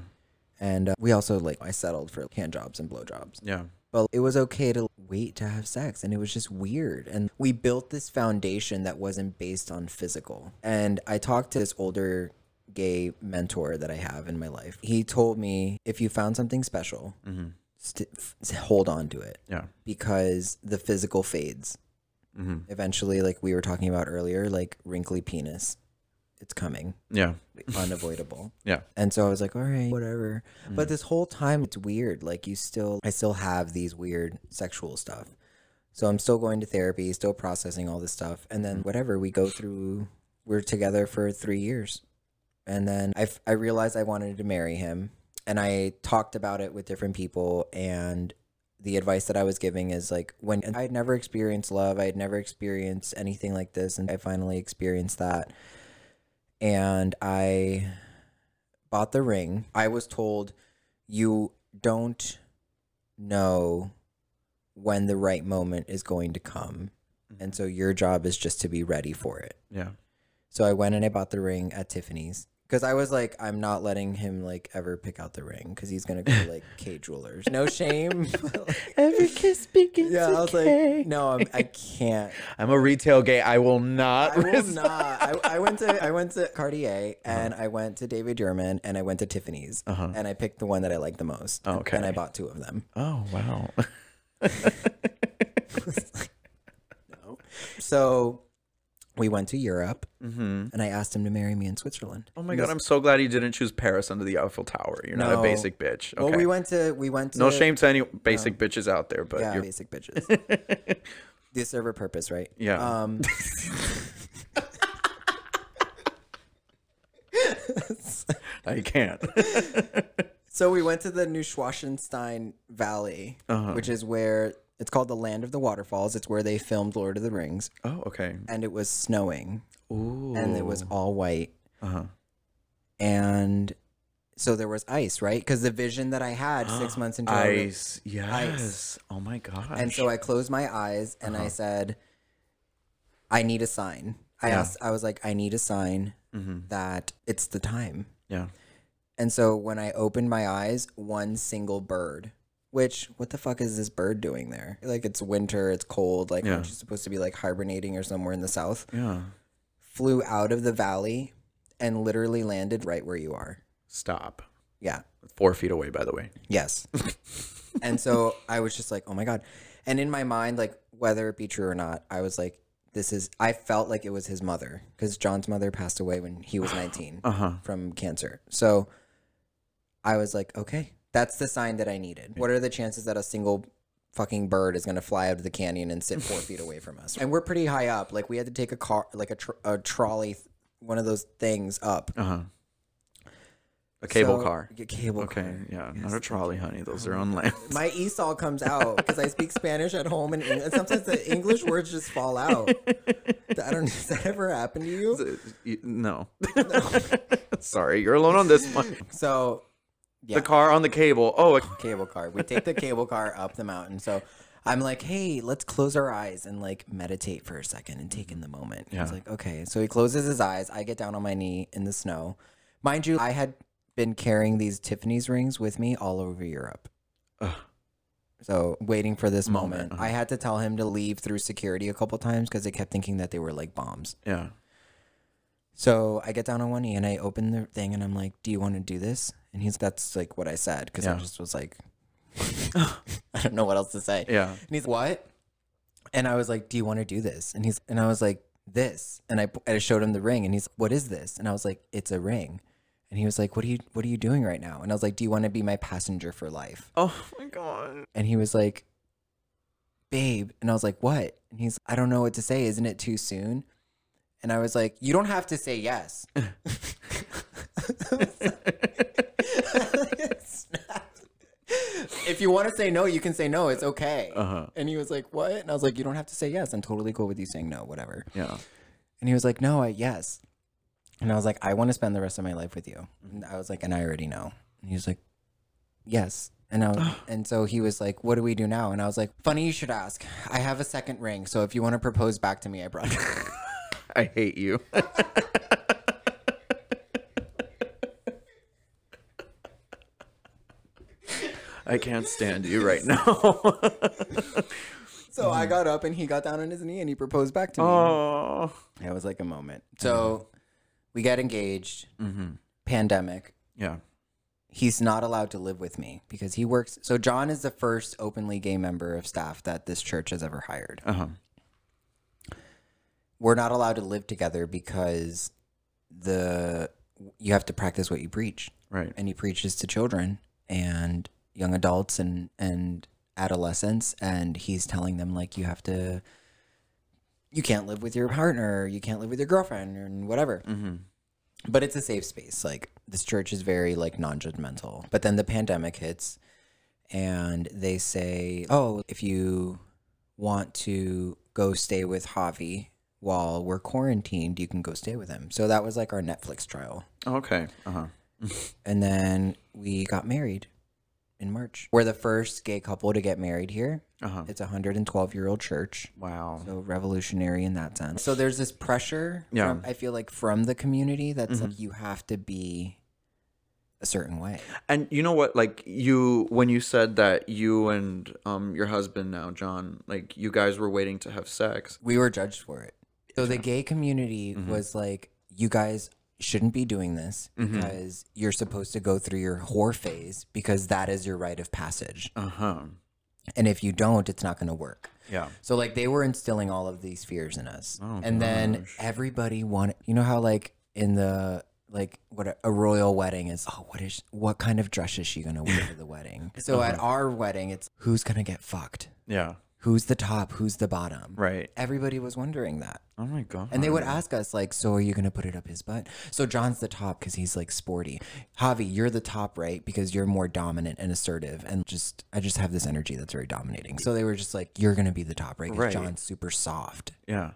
And uh, we also like I settled for hand jobs and blowjobs. yeah But it was okay to wait to have sex and it was just weird. And we built this foundation that wasn't based on physical. And I talked to this older gay mentor that I have in my life. He told me if you found something special, mm-hmm. st- f- hold on to it yeah because the physical fades. Mm-hmm. Eventually, like we were talking about earlier, like wrinkly penis, it's coming, Yeah. unavoidable. Yeah. And so I was like, all right, whatever. But mm. this whole time it's weird. Like you still I still have these weird sexual stuff. So I'm still going to therapy, still processing all this stuff. And then mm. whatever, we go through we're together for 3 years. And then I I realized I wanted to marry him and I talked about it with different people and the advice that I was giving is like when I had never experienced love, I had never experienced anything like this and I finally experienced that and I bought the ring. I was told you don't know when the right moment is going to come. And mm-hmm. so your job is just to be ready for it. Yeah. So I went and I bought the ring at Tiffany's because I was like, I'm not letting him like ever pick out the ring because he's gonna go like Kay Jewelers. No shame. Every kiss begins yeah, I was like, no, I'm, I can't. I'm a retail gay. I will not. I will not. I, I went to I went to Cartier uh-huh. and I went to David Yurman and I went to Tiffany's uh-huh. and I picked the one that I liked the most. and- Okay. And I bought two of them. Oh wow. So we went to Europe and I asked him to marry me in Switzerland. Oh my god, I'm so glad you didn't choose Paris under the Eiffel Tower. You're not a basic bitch. Okay. Well, we went to we went to no shame to any basic bitches out there, but Yeah, you're basic bitches. they serve a purpose, right? Yeah. Um, I can't. so we went to the Neuschwanstein Valley, Uh-huh. which is where it's called the Land of the Waterfalls. It's where they filmed Lord of the Rings, oh, okay. and it was snowing, Ooh. and it was all white, Uh-huh. and so there was ice, right? Because the vision that I had six months into our re- Ice. Yes. Oh my gosh. And so I closed my eyes and I said, I need a sign. I Yeah. asked, I was like, I need a sign that it's the time. yeah. And so when I opened my eyes, one single bird, which, what the fuck is this bird doing there? Like, it's winter, it's cold. Like, Yeah. aren't supposed to be like hibernating or somewhere in the south? Yeah. Flew out of the valley and literally landed right where you are. Stop. Yeah. Four feet away, by the way. Yes. and so I was just like, oh my God. And in my mind, like, whether it be true or not, I was like, this is, I felt like it was his mother because John's mother passed away when he was 19 Uh-huh. from cancer. So I was like, okay, that's the sign that I needed. What are the chances that a single fucking bird is going to fly out of the canyon and sit four feet away from us? And we're pretty high up. Like, we had to take a car, like a, tr- a trolley, one of those things up. Uh-huh. A cable So- car. A cable Okay. car. Yeah. Not a trolley, honey. Those are on land. My Esau comes out because I speak Spanish at home, and, and sometimes the English words just fall out. I don't. Does that ever happen to you? You- no. Sorry, you're alone on this one. So, yeah, The car on the cable. Oh, a- cable car. We take the cable car up the mountain. So, I'm like, hey, let's close our eyes and like meditate for a second and take in the moment. He's Yeah. like, okay. So he closes his eyes. I get down on my knee in the snow. Mind you, I had been carrying these Tiffany's rings with me all over Europe. Ugh. So waiting for this Moment, moment, uh-huh. I had to tell him to leave through security a couple times because they kept thinking that they were like bombs. yeah. So I get down on one knee and I open the thing and I'm like, "Do you want to do this?" And he's that's like what I said because I Yeah. just was like, I don't know what else to say. Yeah. And he's what? And I was like, "Do you want to do this?" And he's and I was like, "This." And I I showed him the ring and he's, "What is this?" And I was like, "It's a ring." And he was like, "What are you What are you doing right now?" And I was like, "Do you want to be my passenger for life?" Oh my god. And he was like, "Babe." And I was like, "What?" And he's, "I don't know what to say. Isn't it too soon?" And I was like, "You don't have to say yes." if you want to say no, you can say no. It's okay. Uh-huh. And he was like, "What?" And I was like, "You don't have to say yes. I'm totally cool with you saying no. Whatever." Yeah. And he was like, "No, I yes." And I was like, "I want to spend the rest of my life with you." And I was like, "And I already know." And he was like, "Yes." And I was, and so he was like, "What do we do now?" And I was like, "Funny you should ask. I have a second ring, so if you want to propose back to me, I brought." it." I hate you. I can't stand you right now. so I got up and he got down on his knee and he proposed back to me. oh. It was like a moment. So we get engaged. Pandemic. Yeah. He's not allowed to live with me because he works. So John is the first openly gay member of staff that this church has ever hired. Uh-huh. We're not allowed to live together because the you have to practice what you preach Right. and he preaches to children and young adults and and adolescents and he's telling them like you have to you can't live with your partner you can't live with your girlfriend and whatever Mm-hmm. but it's a safe space like this church is very like non-judgmental but then the pandemic hits and they say oh if you want to go stay with javi while we're quarantined you can go stay with him so that was like our netflix trial Okay. Uh huh. and then we got married in March. We're the first gay couple to get married here. Uh huh. It's a 112 year old church. Wow. So revolutionary in that sense. So there's this pressure, Yeah. Mm-hmm. from, I feel like, from the community that's like you have to be a certain way. And you know what? Like you, when you said that you and um your husband now, John, like you guys were waiting to have sex. We were judged for it. So the gay community Mm-hmm. was like, you guys shouldn't be doing this Mm-hmm. because you're supposed to go through your whore phase because that is your rite of passage. Uh huh. And if you don't, it's not going to work. Yeah. So like they were instilling all of these fears in us. Oh, and then everybody wanted you know how like in the like what a, a royal wedding is oh what is what kind of dress is she going to wear to the wedding. So at Uh-huh. our wedding it's who's going to get fucked? Yeah. Who's the top? Who's the bottom? Right. Everybody was wondering that. Oh my god. And they would ask us like, "So are you gonna put it up his butt?" So John's the top because he's like sporty. Javi, you're the top, right? Because you're more dominant and assertive, and just I just have this energy that's very dominating. So they were just like, "You're gonna be the top, right?" Because Right. John's super soft, Yeah.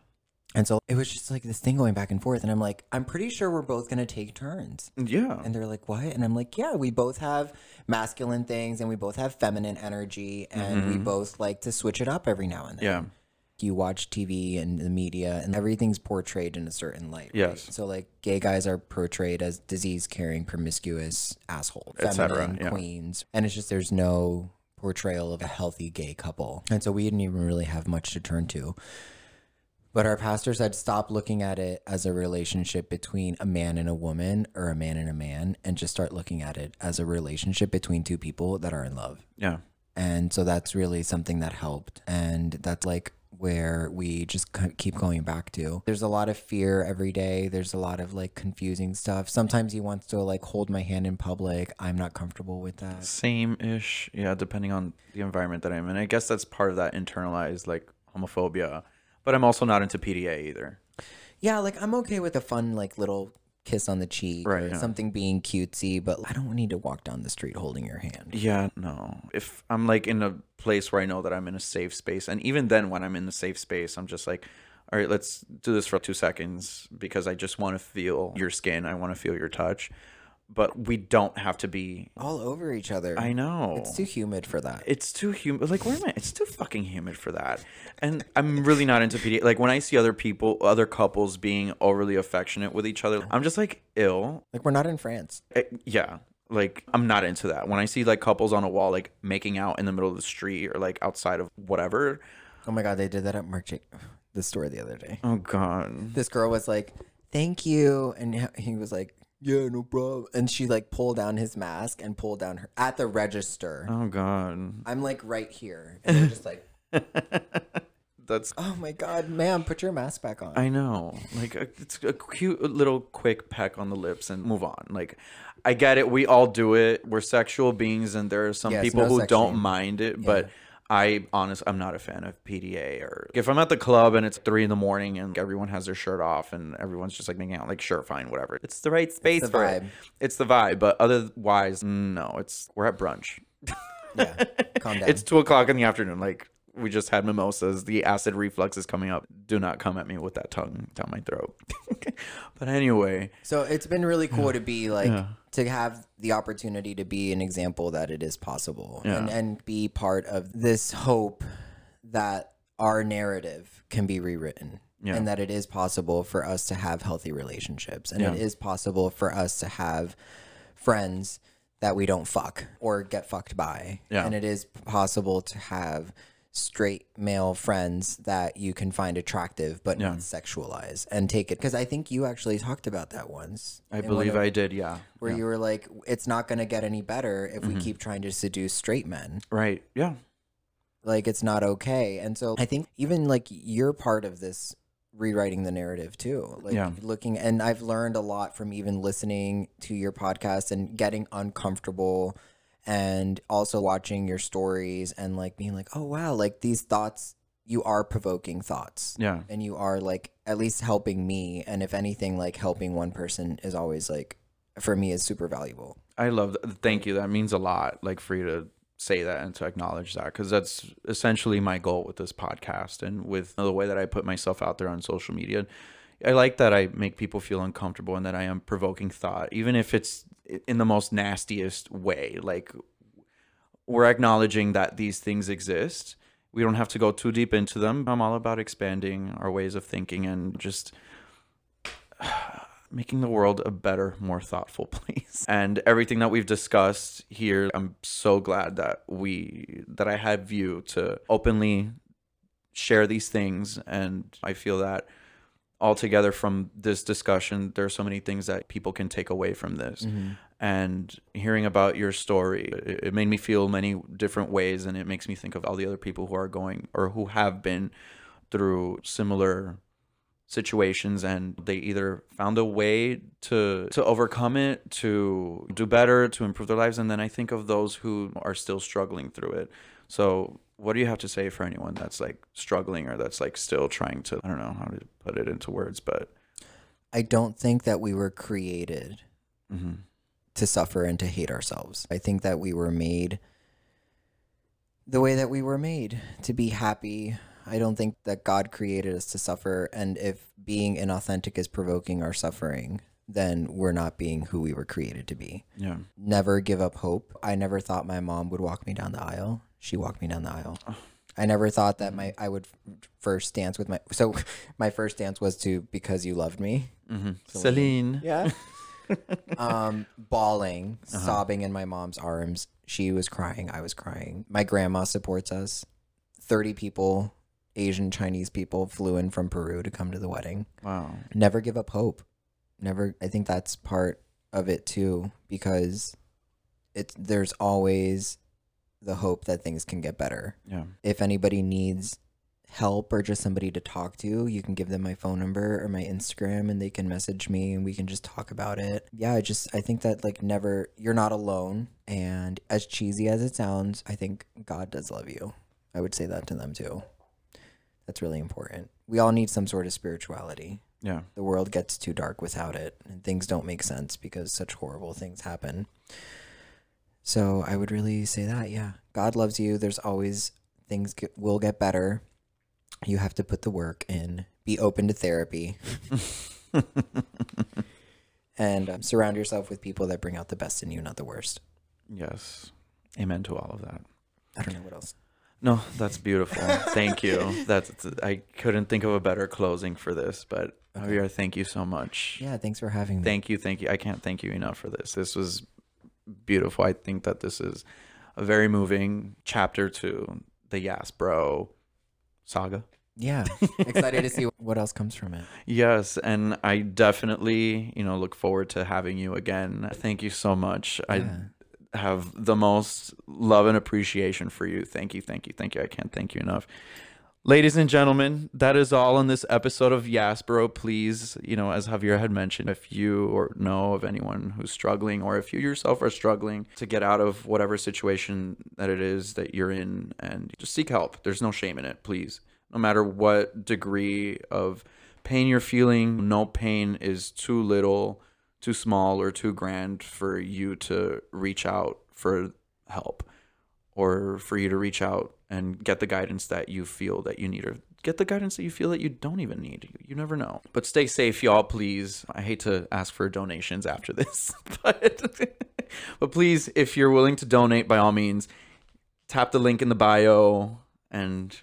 And so it was just like this thing going back and forth. And I'm like, I'm pretty sure we're both gonna take turns. Yeah. And they're like, "What?" And I'm like, "Yeah, we both have masculine things, and we both have feminine energy, and we mm-hmm. both like to switch it up every now and then." yeah. you watch TV and the media and everything's portrayed in a certain light. right? Yes. So like gay guys are portrayed as disease carrying, promiscuous asshole, Et cetera, feminine yeah. queens. And it's just there's no portrayal of a healthy gay couple. And so we didn't even really have much to turn to. But our pastor said stop looking at it as a relationship between a man and a woman or a man and a man and just start looking at it as a relationship between two people that are in love. Yeah. And so that's really something that helped. And that's like where we just keep going back to. There's a lot of fear every day. There's a lot of like confusing stuff. Sometimes he wants to like hold my hand in public. I'm not comfortable with that. Same ish. Yeah. Depending on the environment that I'm in. I guess that's part of that internalized like homophobia. But I'm also not into PDA either. Yeah, like I'm okay with a fun like little kiss on the cheek Right, or yeah. something being cutesy, but I don't need to walk down the street holding your hand. Yeah, no. If I'm like in a place where I know that I'm in a safe space, and even then, when I'm in the safe space, I'm just like, all right, let's do this for two seconds because I just want to feel your skin. I want to feel your touch. But we don't have to be. All over each other. I know. It's too humid for that. It's too humid. Like, where am I? It's too fucking humid for that. And I'm really not into PD. Like, when I see other people, other couples being overly affectionate with each other, I'm just like, ill. like we're not in France. Eh, yeah like i'm not into that when i see like couples on a wall like making out in the middle of the street or like outside of whatever Oh my god, they did that at J- the store the other day. oh god this girl was like, "Thank you," and he was like, "Yeah, no problem." And she like pulled down his mask and pulled down her at the register. oh god. I'm like right here, and they're just like, that's "Oh my god, ma'am, put your mask back on." i know. Like a, it's a cute little quick peck on the lips and move on. Like i get it. We all do it. We're sexual beings and there are some Yes, people no who don't mind it but I honestly, I'm not a fan of PDA. Or if I'm at the club and it's three in the morning and everyone has their shirt off and everyone's just like making out, like sure, fine, whatever. It's the right space the for it. vibe. It's the vibe. But otherwise, no. It's we're at brunch. yeah, calm down. It's two o'clock in the afternoon. Like we just had mimosas. The acid reflux is coming up. Do not come at me with that tongue down my throat. but anyway, so it's been really cool to be like Yeah. to have the opportunity to be an example that it is possible and Yeah. and be part of this hope that our narrative can be rewritten Yeah. and that it is possible for us to have healthy relationships and it Yeah. is possible for us to have friends that we don't fuck or get fucked by Yeah. and it is possible to have straight male friends that you can find attractive but Yeah. not sexualize and take it because i think you actually talked about that once I believe of- I did. Yeah. where yeah. you were like, it's not going to get any better if Mm-hmm. we keep trying to seduce straight men. Right. Yeah. Like, it's not okay. And so I think even like you're part of this rewriting the narrative too. Like Yeah. looking and I've learned a lot from even listening to your podcast and getting uncomfortable and also watching your stories and like being like, "Oh wow, like these thoughts you are provoking thoughts." Yeah. And you are like at least helping me and if anything like helping one person is always like for me is super valuable. I love that. Thank you. That means a lot, like for you to say that and to acknowledge that, because that's essentially my goal with this podcast and with the way that I put myself out there on social media. I like that I make people feel uncomfortable and that I am provoking thought, even if it's in the most nastiest way. Like we're acknowledging that these things exist. We don't have to go too deep into them. I'm all about expanding our ways of thinking and just making the world a better, more thoughtful place. And everything that we've discussed here, I'm so glad that we that I had you to openly share these things and I feel that altogether from this discussion there are so many things that people can take away from this. Mm-hmm. And hearing about your story it, it made me feel many different ways and it makes me think of all the other people who are going or who have been through similar situations and they either found a way to to overcome it to do better to improve their lives and then i think of those who are still struggling through it. So what do you have to say for anyone that's like struggling or that's like still trying to i don't know how to put it into words but I don't think that we were created mhm. to suffer and to hate ourselves. I think that we were made the way that we were made to be happy. I don't think that God created us to suffer. And if being inauthentic is provoking our suffering, then we're not being who we were created to be. yeah Never give up hope. I never thought my mom would walk me down the aisle. She walked me down the aisle. I never thought that my I would first dance with my so my first dance was to because you loved me. mm-hmm. celine Yeah. um, bawling, sobbing in my mom's arms. She was crying. I was crying. My grandma supports us. 30 people, Asian Chinese people, flew in from Peru to come to the wedding. wow Never give up hope. Never. I think that's part of it too, because it's there's always the hope that things can get better yeah if anybody needs help or just somebody to talk to, you can give them my phone number or my Instagram and they can message me and we can just talk about it. Yeah, I just I think that like never you're not alone and as cheesy as it sounds, I think God does love you. I would say that to them too. That's really important. We all need some sort of spirituality. yeah The world gets too dark without it and things don't make sense because such horrible things happen. So I would really say that, yeah. God loves you. There's always things get, will get better. You have to put the work in. Be open to therapy. and um, surround yourself with people that bring out the best in you, not the worst. yes amen to all of that I don't know what else. No, that's beautiful. thank you. That's I couldn't think of a better closing for this, but Javier, thank you so much. Yeah, thanks for having me. Thank you, thank you. I can't thank you enough for this. This was beautiful. I think that this is a very moving chapter to the Yas Bro saga. yeah, excited to see what else comes from it. Yes, and I definitely, you know, look forward to having you again. Thank you so much. I have the most love and appreciation for you. Thank you, thank you, thank you. I can't thank you enough. Ladies and gentlemen, that is all on this episode of Yaspero. Please, you know, as Javier had mentioned, if you or know of anyone who's struggling, or if you yourself are struggling to get out of whatever situation that it is that you're in, and just seek help. There's no shame in it, please. No matter what degree of pain you're feeling, no pain is too little, too small, or too grand for you to reach out for help or for you to reach out and get the guidance that you feel that you need or get the guidance that you feel that you don't even need. You, you never know. But stay safe, y'all, please. I hate to ask for donations after this, but but please, if you're willing to donate by all means, tap the link in the bio and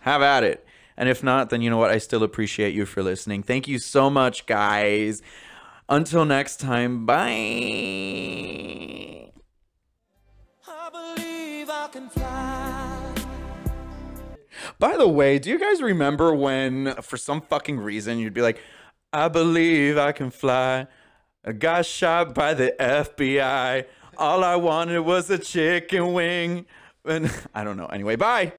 have at it. And if not, then you know what? I still appreciate you for listening. Thank you so much, guys. Until next time, bye. I By the way, do you guys remember when, for some fucking reason, you'd be like, I believe I can fly. I got shot by the FBI. All I wanted was a chicken wing. And I don't know. Anyway, bye.